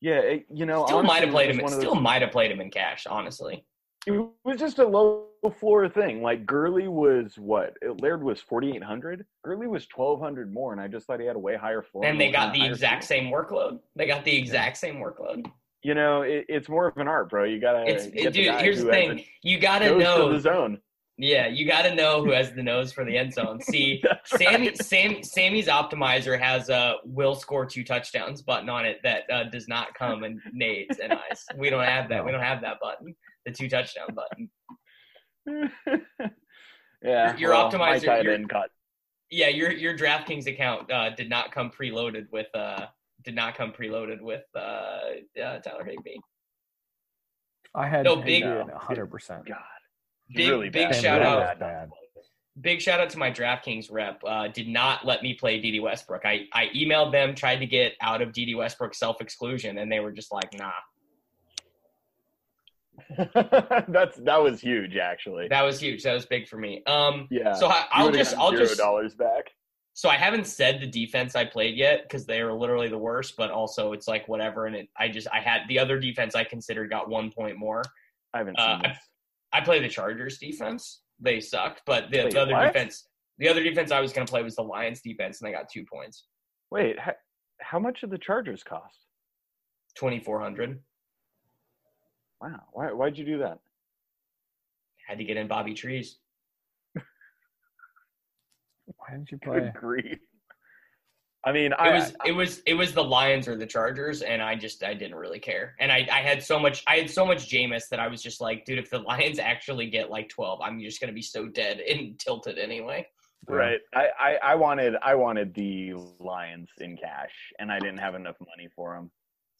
yeah, it, you know, Still might have played him. one Still those- might have played him in cash. Honestly, It was just a low floor thing. Like Gurley was what? Laird was forty eight hundred. Gurley was twelve hundred more, and I just thought he had a way higher floor. and they got the exact ceiling. same workload. They got the exact same workload. You know, it, it's more of an art, bro. You gotta. It's the dude. guy Here's the thing. You gotta know. the zone. Yeah, you got to know who has the nose for the end zone. See, Sammy, right. Sam, Sammy's optimizer has a "will score two touchdowns" button on it that uh, does not come in Nate's and I's. We don't have that. We don't have that button, the two touchdown button. yeah, Your well, optimizer- My tight your- end caught. Yeah, your your DraftKings account uh, did not come preloaded with uh, did not come preloaded with uh, uh, Tyler Higbee. I had No, no, big- big hundred percent. God, Big really big bad. shout Really out. bad. bad. big shout out to my DraftKings rep. Uh, did not let me play Dede Westbrook. I, I emailed them, tried to get out of Dede Westbrook self exclusion, and they were just like, nah. That's that was huge, actually. That was huge. That was big for me. Um, yeah. so I, i'll would've just I'll just dollars back. so I haven't said the defense I played yet because they are literally the worst. But also it's like whatever, and it I just I had the other defense I considered got one point more. I haven't Uh, seen this. I play the Chargers defense. They sucked, but the, Wait, the other what? defense. The other defense I was going to play was the Lions defense, and they got two points, Wait, how, how much did the Chargers cost? twenty four hundred. Wow, why why'd you do that? Had to get in Bobby Trees. Why didn't you Good play? grief. I mean, It I was it was it was the Lions or the Chargers, and I just I didn't really care. And I I had so much I had so much Jameis that I was just like, dude, if the Lions actually get like twelve, I'm just gonna be so dead and tilted anyway. right. I, I I wanted I wanted the Lions in cash, and I didn't have enough money for them.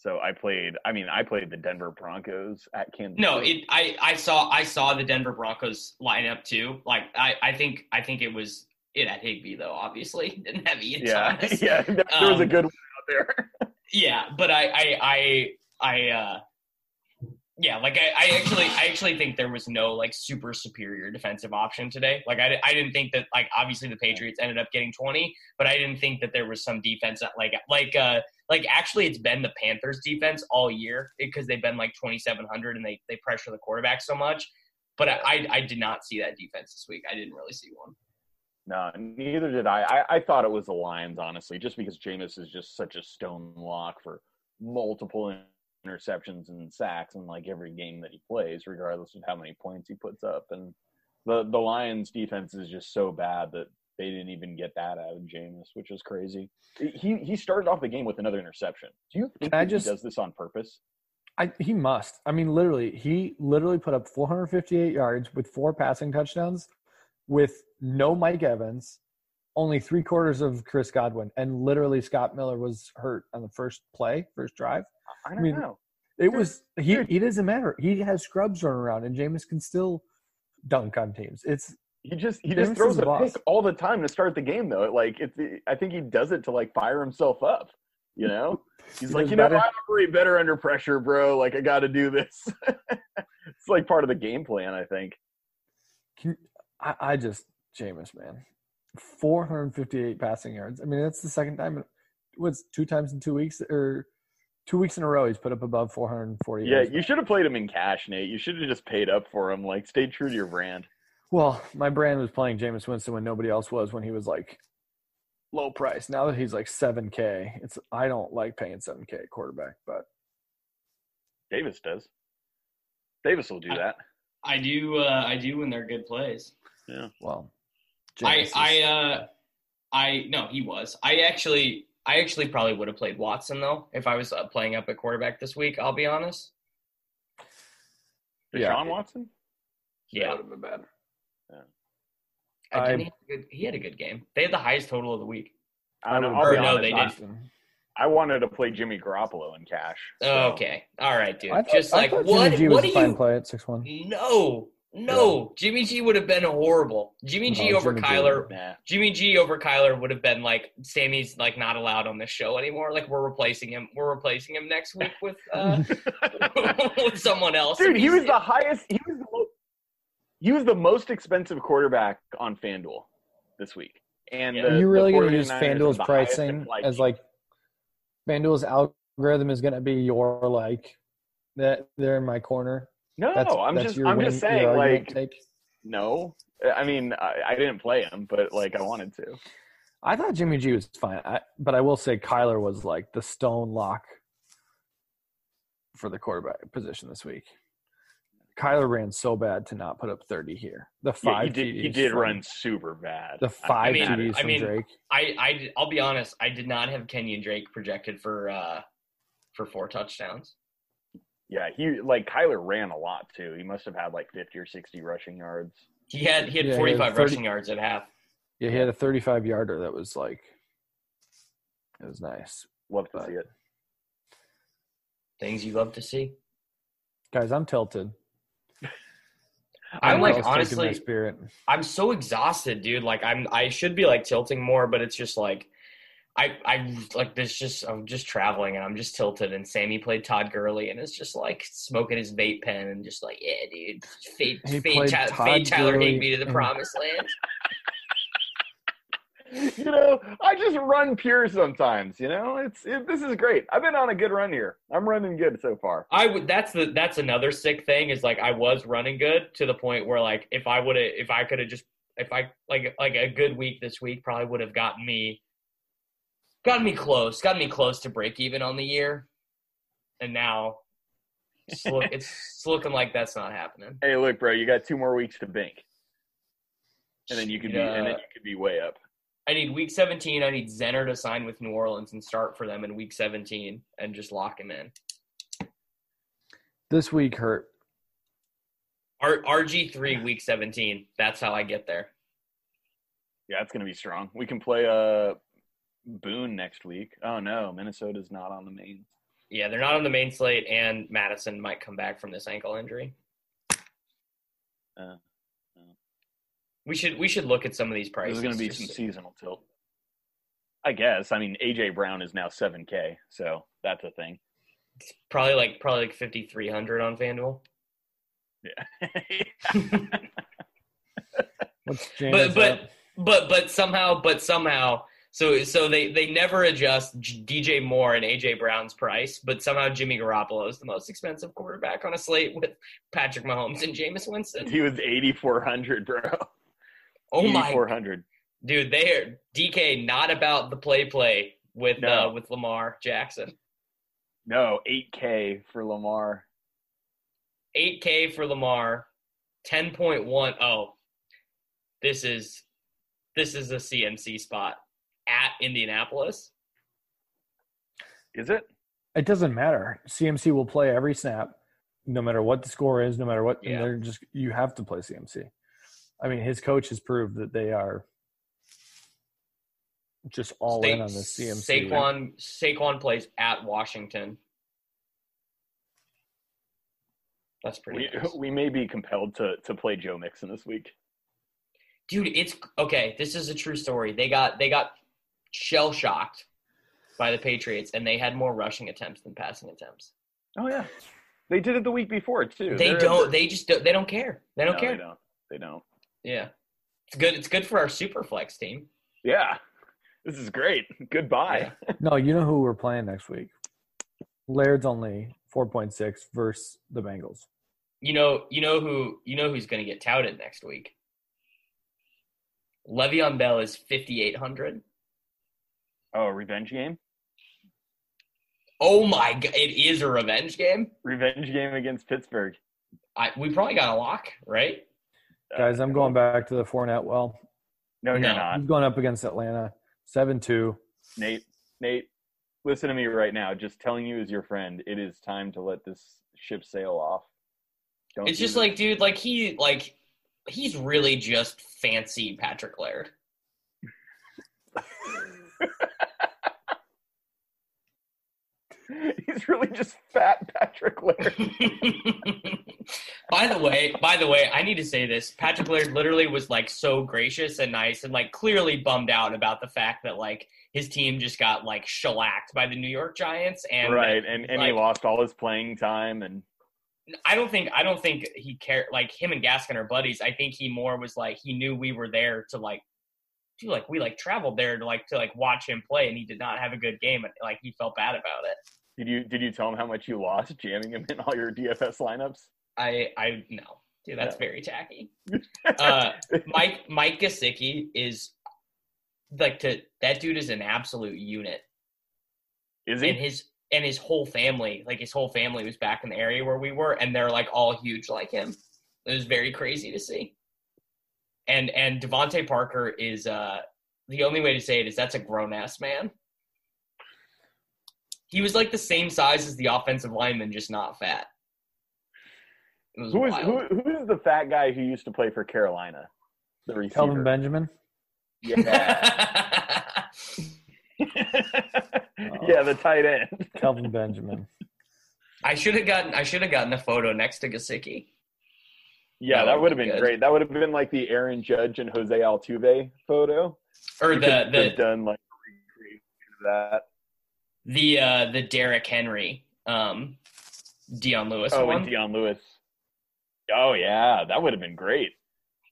So I played. I mean, I played the Denver Broncos at Kansas. No, it I I saw I saw the Denver Broncos lineup too. Like I I think I think it was it at Higbee though. Obviously, didn't have Ian yeah, Thomas. yeah. There, there was a Um, good one out there. Yeah, but I I I I uh yeah, like I, I actually I actually think there was no like super superior defensive option today. Like I, I didn't think that like obviously the Patriots ended up getting 20, but I didn't think that there was some defense that like like uh like actually it's been the Panthers defense all year because they've been like 2700 and they they pressure the quarterback so much. But I, I I did not see that defense this week. I didn't really see one. No, neither did I. I. I thought it was the Lions, honestly, just because Jameis is just such a stone lock for multiple interceptions and sacks in like every game that he plays, regardless of how many points he puts up. And the the Lions defense is just so bad that they didn't even get that out of Jameis, which is crazy. He he started off the game with another interception. Do you think I just- he does this on purpose? I, he must. I mean, literally, he literally put up 458 yards with four passing touchdowns, with no Mike Evans, only three quarters of Chris Godwin, and literally Scott Miller was hurt on the first play, first drive. I don't mean, know. It Dude, was he. dude. He doesn't matter. He has scrubs running around, and Jameis can still dunk on teams. It's He just he just throws the a boss. pick all the time to start the game though. Like it's I think he does it to like fire himself up. You know, he's He like, you know, better. I operate better under pressure, bro. Like I got to do this. it's like part of the game plan, I think. Can, I, I just Jameis, man, four hundred fifty-eight passing yards. I mean, that's the second time. in- What's two times in two weeks or two weeks in a row? He's put up above four hundred forty. Yeah, you should have played him in cash, Nate. You should have just paid up for him. Like, stay true to your brand. Well, my brand was playing Jameis Winston when nobody else was when he was like low price. Now that he's like seven k, it's I don't like paying seven k quarterback, but Davis does. Davis will do I- that. I do uh, I do when they're good plays. Yeah. Well, I Jameis is- I uh I no he was. I actually I actually probably would have played Watson though if I was uh, playing up at quarterback this week. I'll be honest. Yeah. Deshaun Watson. Yeah, that would have been bad. Didn't I- he, have a good, he had a good game. They had the highest total of the week. I don't know. would I'll or no, they I- did. I wanted to play Jimmy Garoppolo in cash. so- Okay, all right, dude. I thought, Just like thought what? Jimmy G was what a do fine you? play at six one. No, no. Jimmy G would have been horrible. Jimmy G No, over Jimmy G Kyler. Nah. Jimmy G over Kyler would have been like Sammy's like not allowed on this show anymore. Like we're replacing him. We're replacing him next week with uh with someone else. Dude, he was the highest. He was the most, he was the most expensive quarterback on FanDuel this week. And Yeah. the, Are you really going to use FanDuel's have the highest pricing implied as like FanDuel's algorithm is going to be your like that they're in my corner? No, That's, I'm that's just I'm winning- just saying like take? no. I mean I, I didn't play him, but like I wanted to. I thought Jimmy G was fine, I, but I will say Kyler was like the stone lock for the quarterback position this week. Kyler ran so bad to not put up 30 here. The Yeah, five he did. He did from- run super bad. the five mean- TDs I from mean, Drake. I I I'll be honest. I did not have Kenyan Drake projected for uh for four touchdowns. Yeah, he like Kyler ran a lot too. He must have had like 50 or 60 rushing yards. He had he had Yeah, he had 45 30 rushing yards at half. Yeah, he had a 35 yarder that was like, it was nice. Love to But- see it. Things you love to see. Guys, I'm tilted. I'm like honestly, spirit. I'm so exhausted, dude. Like I'm I should be like tilting more, but it's just like I I like this just I'm just traveling and I'm just tilted and Sammy played Todd Gurley and it's just like smoking his vape pen and just like, yeah, dude. Fade He fade, Ty- Todd Tyler Gurley Higbee to the and- promised land. You know, I just run pure sometimes. You know, it's it, this is great. I've been on a good run here. I'm running good so far. I would that's the that's another sick thing is like I was running good to the point where like if I would have if I could have just if I like like a good week this week probably would have gotten me gotten me close, gotten me close to break even on the year. And now it's, look, it's, it's looking like that's not happening. Hey, look, bro, you got two more weeks to bank, and then you could be and then you could be way up. I need week 17. I need Zenner to sign with New Orleans and start for them in week 17 and just lock him in. This week hurt. R- RG3 week 17. That's how I get there. Yeah, it's gonna be strong. We can play uh Boone next week. Oh no, Minnesota's not on the main. Yeah, they're not on the main slate, and Mattison might come back from this ankle injury. Uh, We should we should look at some of these this prices. is gonna be some seasonal tilt. I guess. I mean, AJ Brown is now seven K, so that's a thing. probably like probably like fifty three hundred on FanDuel. Yeah. What's James but up? but but somehow but somehow so so they they never adjust DJ Moore and AJ Brown's price, but somehow Jimmy Garoppolo is the most expensive quarterback on a slate with Patrick Mahomes and Jameis Winston. he was eighty four hundred, bro. Oh my four hundred. dude, they are DK not about the play play with No. uh, with Lamar Jackson. No, eight K for Lamar. 8K for Lamar, 10.1. Oh, this is this is a CMC spot at Indianapolis. Is it? It doesn't matter. CMC will play every snap, no matter what the score is, no matter what. Yeah. And they're just you have to play CMC. I mean, his coach has proved that they are just all in on the CMC. Saquon Saquon plays at Washington. That's pretty We, nice. we may be compelled to to play Joe Mixon this week. Dude, it's okay. This is a true story. They got they got shell shocked by the Patriots, and they had more rushing attempts than passing attempts. Oh yeah, they did it the week before too. They They're- don't. They just don't, they don't care. They don't no, care. They don't. They don't. Yeah, it's good. It's good for our super flex team. Yeah, this is great. Goodbye. No, you know who we're playing next week? Laird's only four point six versus the Bengals. You know, you know who you know who's going to get touted next week. Le'Veon Bell is fifty eight hundred. Oh, revenge game. Oh my god, it is a revenge game. Revenge game against Pittsburgh. I, we probably got a lock, right? Uh, Guys, I'm going back to the Fournette. Well, No, you're No. not, he's going up against Atlanta, seven two. Nate. Nate, listen to me right now. Just telling you as your friend, it is time to let this ship sail off. Don't It's just this. like, dude, like he like he's really just fancy Patrick Laird. He's really just fat Patrick Laird. by the way, by the way, I need to say this. Patrick Laird literally was like so gracious and nice and like clearly bummed out about the fact that like his team just got like shellacked by the New York Giants and right, and and he lost all his playing time and I don't think I don't think he cared like him and Gaskin are buddies. I think he more was like he knew we were there to like dude, like we like traveled there to like to like watch him play and he did not have a good game and like he felt bad about it. did you did you tell him how much you lost jamming him in all your DFS lineups? I I no. Dude, that's very tacky. Uh Mike Mike Gesicki is like to that dude is an absolute unit. Is And he? his and his whole family, like his whole family was back in the area where we were and they're like all huge like him. It was very crazy to see. And and DeVante Parker is uh the only way to say it is that's a grown ass man. He was like the same size as the offensive lineman, just not fat. Who is who who is the fat guy who used to play for Carolina? The receiver. Kelvin Benjamin. Yeah. yeah, the tight end. Kelvin Benjamin. I should have gotten I should have gotten a photo next to Gesicki. Yeah, That that would have been good. great. That would have been like the Aaron Judge and Jose Altuve photo. Or You the the done like that. the uh the Derrick Henry um Dion Lewis Oh, one. and Dion Lewis. Oh yeah, that would have been great.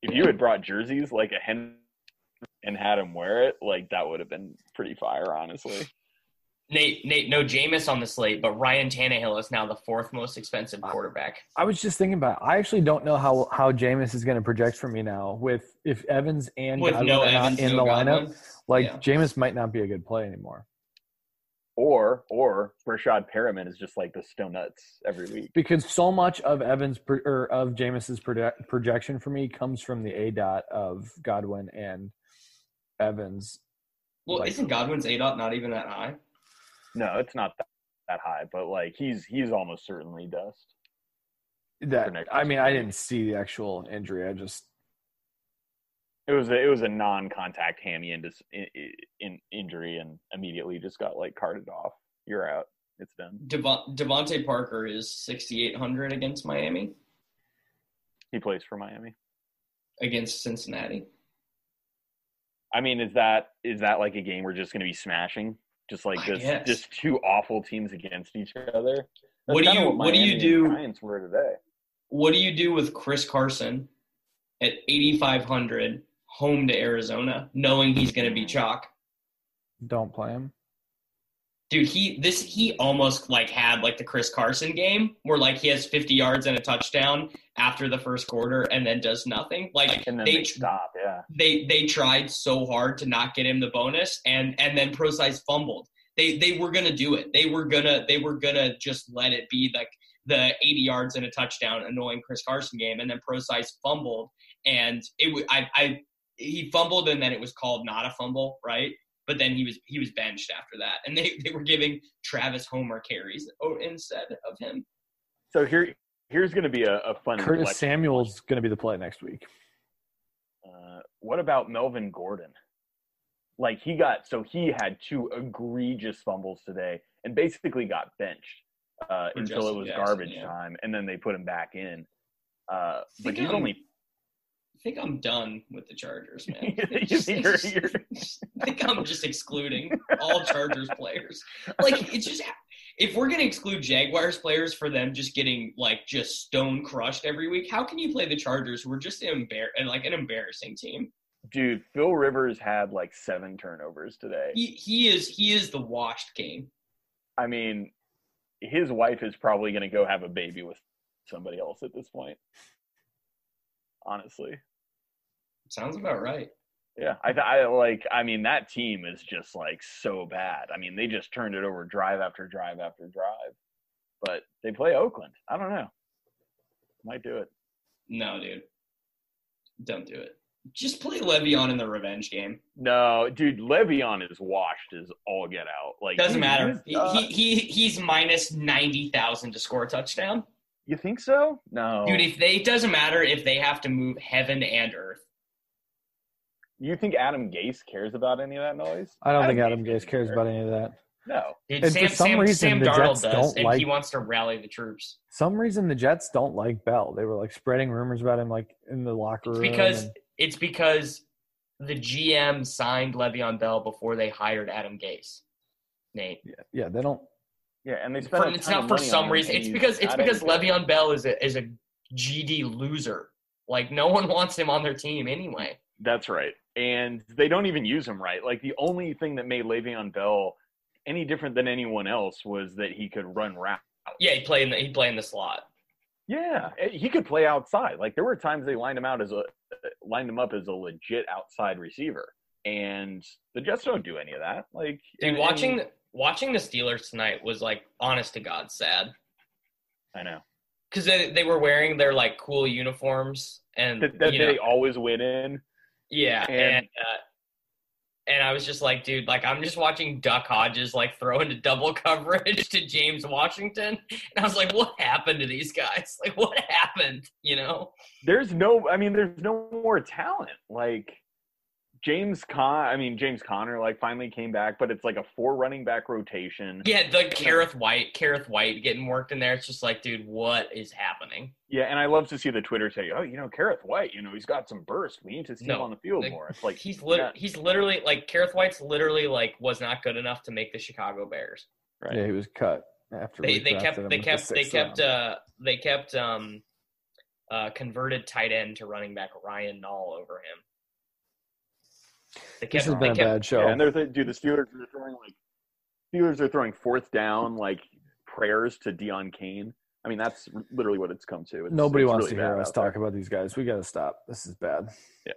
If you had brought jerseys like a Henry and had him wear it, like that would have been pretty fire, honestly. Nate Nate no Jameis on the slate, but Ryan Tannehill is now the fourth most expensive quarterback. I was just thinking about. It. I actually don't know how how Jameis is going to project for me now. With if Evans and With Godwin no are not Evans, in no the Godwin. lineup, like Yeah. Jameis might not be a good play anymore. Or or Rashad Perriman is just like the stone nuts every week. because so much of Evans pro- or of Jameis's proje- projection for me comes from the aDOT of Godwin and Evans. Well, Like- isn't Godwin's aDOT not even that high? No, it's not that, that high, but like he's he's almost certainly dust. That next I mean, I didn't see the actual injury. I just It was a, it was a non-contact hammy in, in, in injury, and immediately just got like carted off. You're out. It's done. Devon, DeVante Parker is 6,800 against Miami, He plays for Miami. against Cincinnati. I mean, is that is that like a game we're just going to be smashing? Just like I just just two awful teams against each other. That's What do you- what do you do- Giants were today. What do you do with Chris Carson at 8,500 home to Arizona, knowing he's going to be chalk? don't play him. Dude, he this he almost like had like the Chris Carson game where like he has 50 yards and a touchdown after the first quarter and then does nothing. Like then they they stop. Yeah. they they tried so hard to not get him the bonus and and then Prosise fumbled they they were gonna do it they were gonna they were gonna just let it be like the 80 yards and a touchdown annoying chris carson game and then Prosise fumbled and it i i he fumbled and then it was called not a fumble right but then he was he was benched after that and they they were giving travis homer carries instead of him So here here's going to be a, a fun. Curtis flex- Samuel's going to be the play next week. Uh, what about Melvin Gordon? Like he got so he had two egregious fumbles today and basically got benched uh, For until it was Jackson, garbage yeah. time, and then they put him back in. Uh, but he's only I think I'm done with the Chargers, man. You think you're- you're- I think I'm just excluding all Chargers players. Like it's just if we're gonna exclude Jaguars players for them just getting like just stone crushed every week, how can you play the Chargers who are just embar- and like an embarrassing team? dude. Phil Rivers had like seven turnovers today. He he is he is the washed king. I mean, his wife is probably going to go have a baby with somebody else at this point. Honestly. Sounds about right. Yeah, I, I like. I mean, that team is just like so bad. I mean, they just turned it over drive after drive after drive. But they play Oakland. I don't know. Might do it. No, dude. Don't do it. Just play Le'Veon in the revenge game. No, dude, Le'Veon is washed as all get out. Like Doesn't he- matter. he's, uh, he, he he's minus ninety thousand to score a touchdown. You think so? No, Dude, if they it doesn't matter if they have to move heaven and earth. You think Adam Gase cares about any of that noise? I don't think Adam doesn't Gase cares care. about any of that. No, Dude, And for Sam, some Sam, reason, Sam the Darnold Jets does, don't and like- he wants to rally the troops. Some reason the Jets don't like Bell. They were like spreading rumors about him like in the locker It's room. because and- it's because the GM signed Le'Veon Bell before they hired Adam Gase. Nate, yeah, yeah, they don't. yeah, and they spent. for, a it's ton not of for money some reason. It's because it's because. Le'Veon Bell is a is a GD loser. Like no one wants him on their team anyway. That's right. And they don't even use him right. Like the only thing that made Le'Veon Bell any different than anyone else was that he could run routes. Yeah, he played in the he play in the slot. Yeah, eh, he could play outside. Like there were times they lined him out as a lined him up as a legit outside receiver, and the Jets don't do any of that. Like Dude, and- watching and- watching the Steelers tonight was like honest to God sad I know because they they were wearing their like cool uniforms and that, that you know, they always win in. Yeah, And- and uh, and I was just like, dude, like I'm just watching Duck Hodges like throw into double coverage to James Washington, and I was like, what happened to these guys? Like, what happened? You know? There's no, I mean, there's no more talent. Like James Con, I mean James Conner like finally came back, but it's like a four running back rotation. Yeah, the Kerrith Whyte, Kerrith Whyte getting worked in there. It's just like, dude, what is happening? Yeah, and I love to see the Twitter say, "Oh, you know, Kerrith Whyte, you know, he's got some burst. We need to see him on the field like, more." It's like He's lit- yeah, he's literally like Kerrith Whyte's literally like was not good enough to make the Chicago Bears. right. Yeah, he was cut after They they kept they with the kept they sixth kept round. uh they kept um uh converted tight end to running back Ryan Nall over him. They This has been they a kept, bad show. Yeah, and they're th- dude, the Steelers are throwing like Steelers are throwing fourth down like prayers to Deon Cain. I mean, that's literally what it's come to. It's, Nobody it's wants really to hear us out there. talk about these guys. We got to stop. This is bad. Yeah.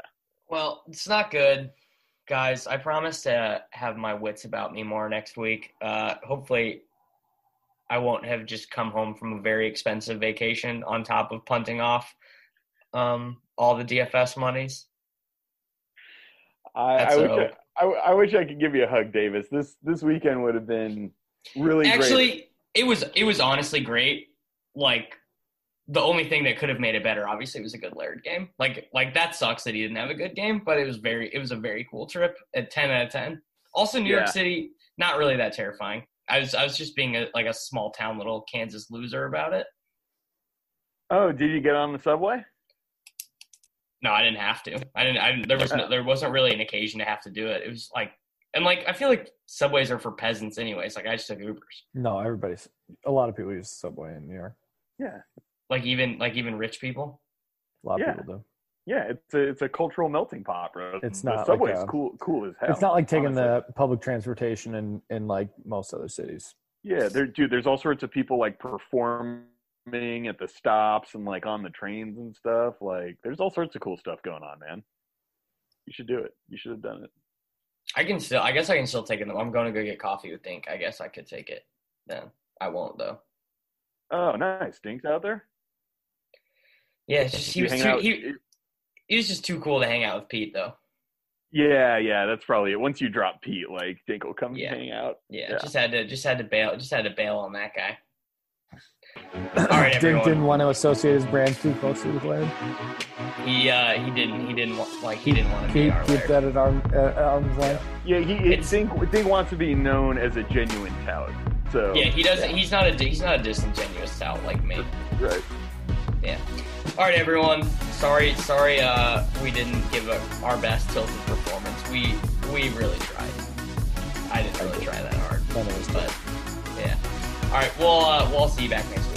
Well, it's not good, guys. I promise to have my wits about me more next week. Uh, hopefully, I won't have just come home from a very expensive vacation on top of punting off um, all the DFS monies. I, That's I wish a- I, I, I wish I could give you a hug, Davis. This this weekend would have been really Actually, great. it was it was honestly great. Like the only thing that could have made it better, obviously, was a good Laird game. Like like that sucks that he didn't have a good game, but it was very it was a very cool trip at ten out of ten. Also, New York City, not really that terrifying. I was I was just being a, like a small town little Kansas loser about it. Oh, did you get on the subway? No, I didn't have to. I didn't. I, there was no, there wasn't really an occasion to have to do it. It was like and like I feel like subways are for peasants anyways. Like I just took Ubers. No, everybody's a lot of people use subway in New York. Yeah, Like even like even rich people. A lot Yeah. of people do. yeah. It's a it's a cultural melting pot, bro. It's the not like subway's a- cool cool as hell. it's not like taking honestly. the public transportation in in like most other cities. Yeah, there, dude. There's all sorts of people like performing at the stops and like on the trains and stuff. Like, there's all sorts of cool stuff going on, man. You should do it. You should have done it. I can still. I guess I can still take it. I'm going to go get coffee with Dink. I guess I could take it. Then I won't though. Oh, nice. Dink's out there. Yeah, it's just, he was too, out- he, he was just too cool to hang out with Pete though. Yeah, yeah. That's probably it. Once you drop Pete, like Dink will come Yeah. hang out. Yeah, Yeah. just had to just had to bail just had to bail on that guy. All right, Dink everyone. didn't want to associate his brand too closely with Laird. He uh he didn't he didn't want like he didn't want to be Keep, our keep Laird. that at arm, uh, at arm's length. Yeah, he It's- Dink, Dink wants to be known as a genuine tout. So Yeah, he doesn't. He's not a he's not a disingenuous tout like me. right. Yeah. All right, everyone. Sorry, sorry. Uh, we didn't give a, our best tilted performance. We we really tried. I didn't really try that hard, None of us did. but yeah. All right. Well, uh, we'll see you back next week.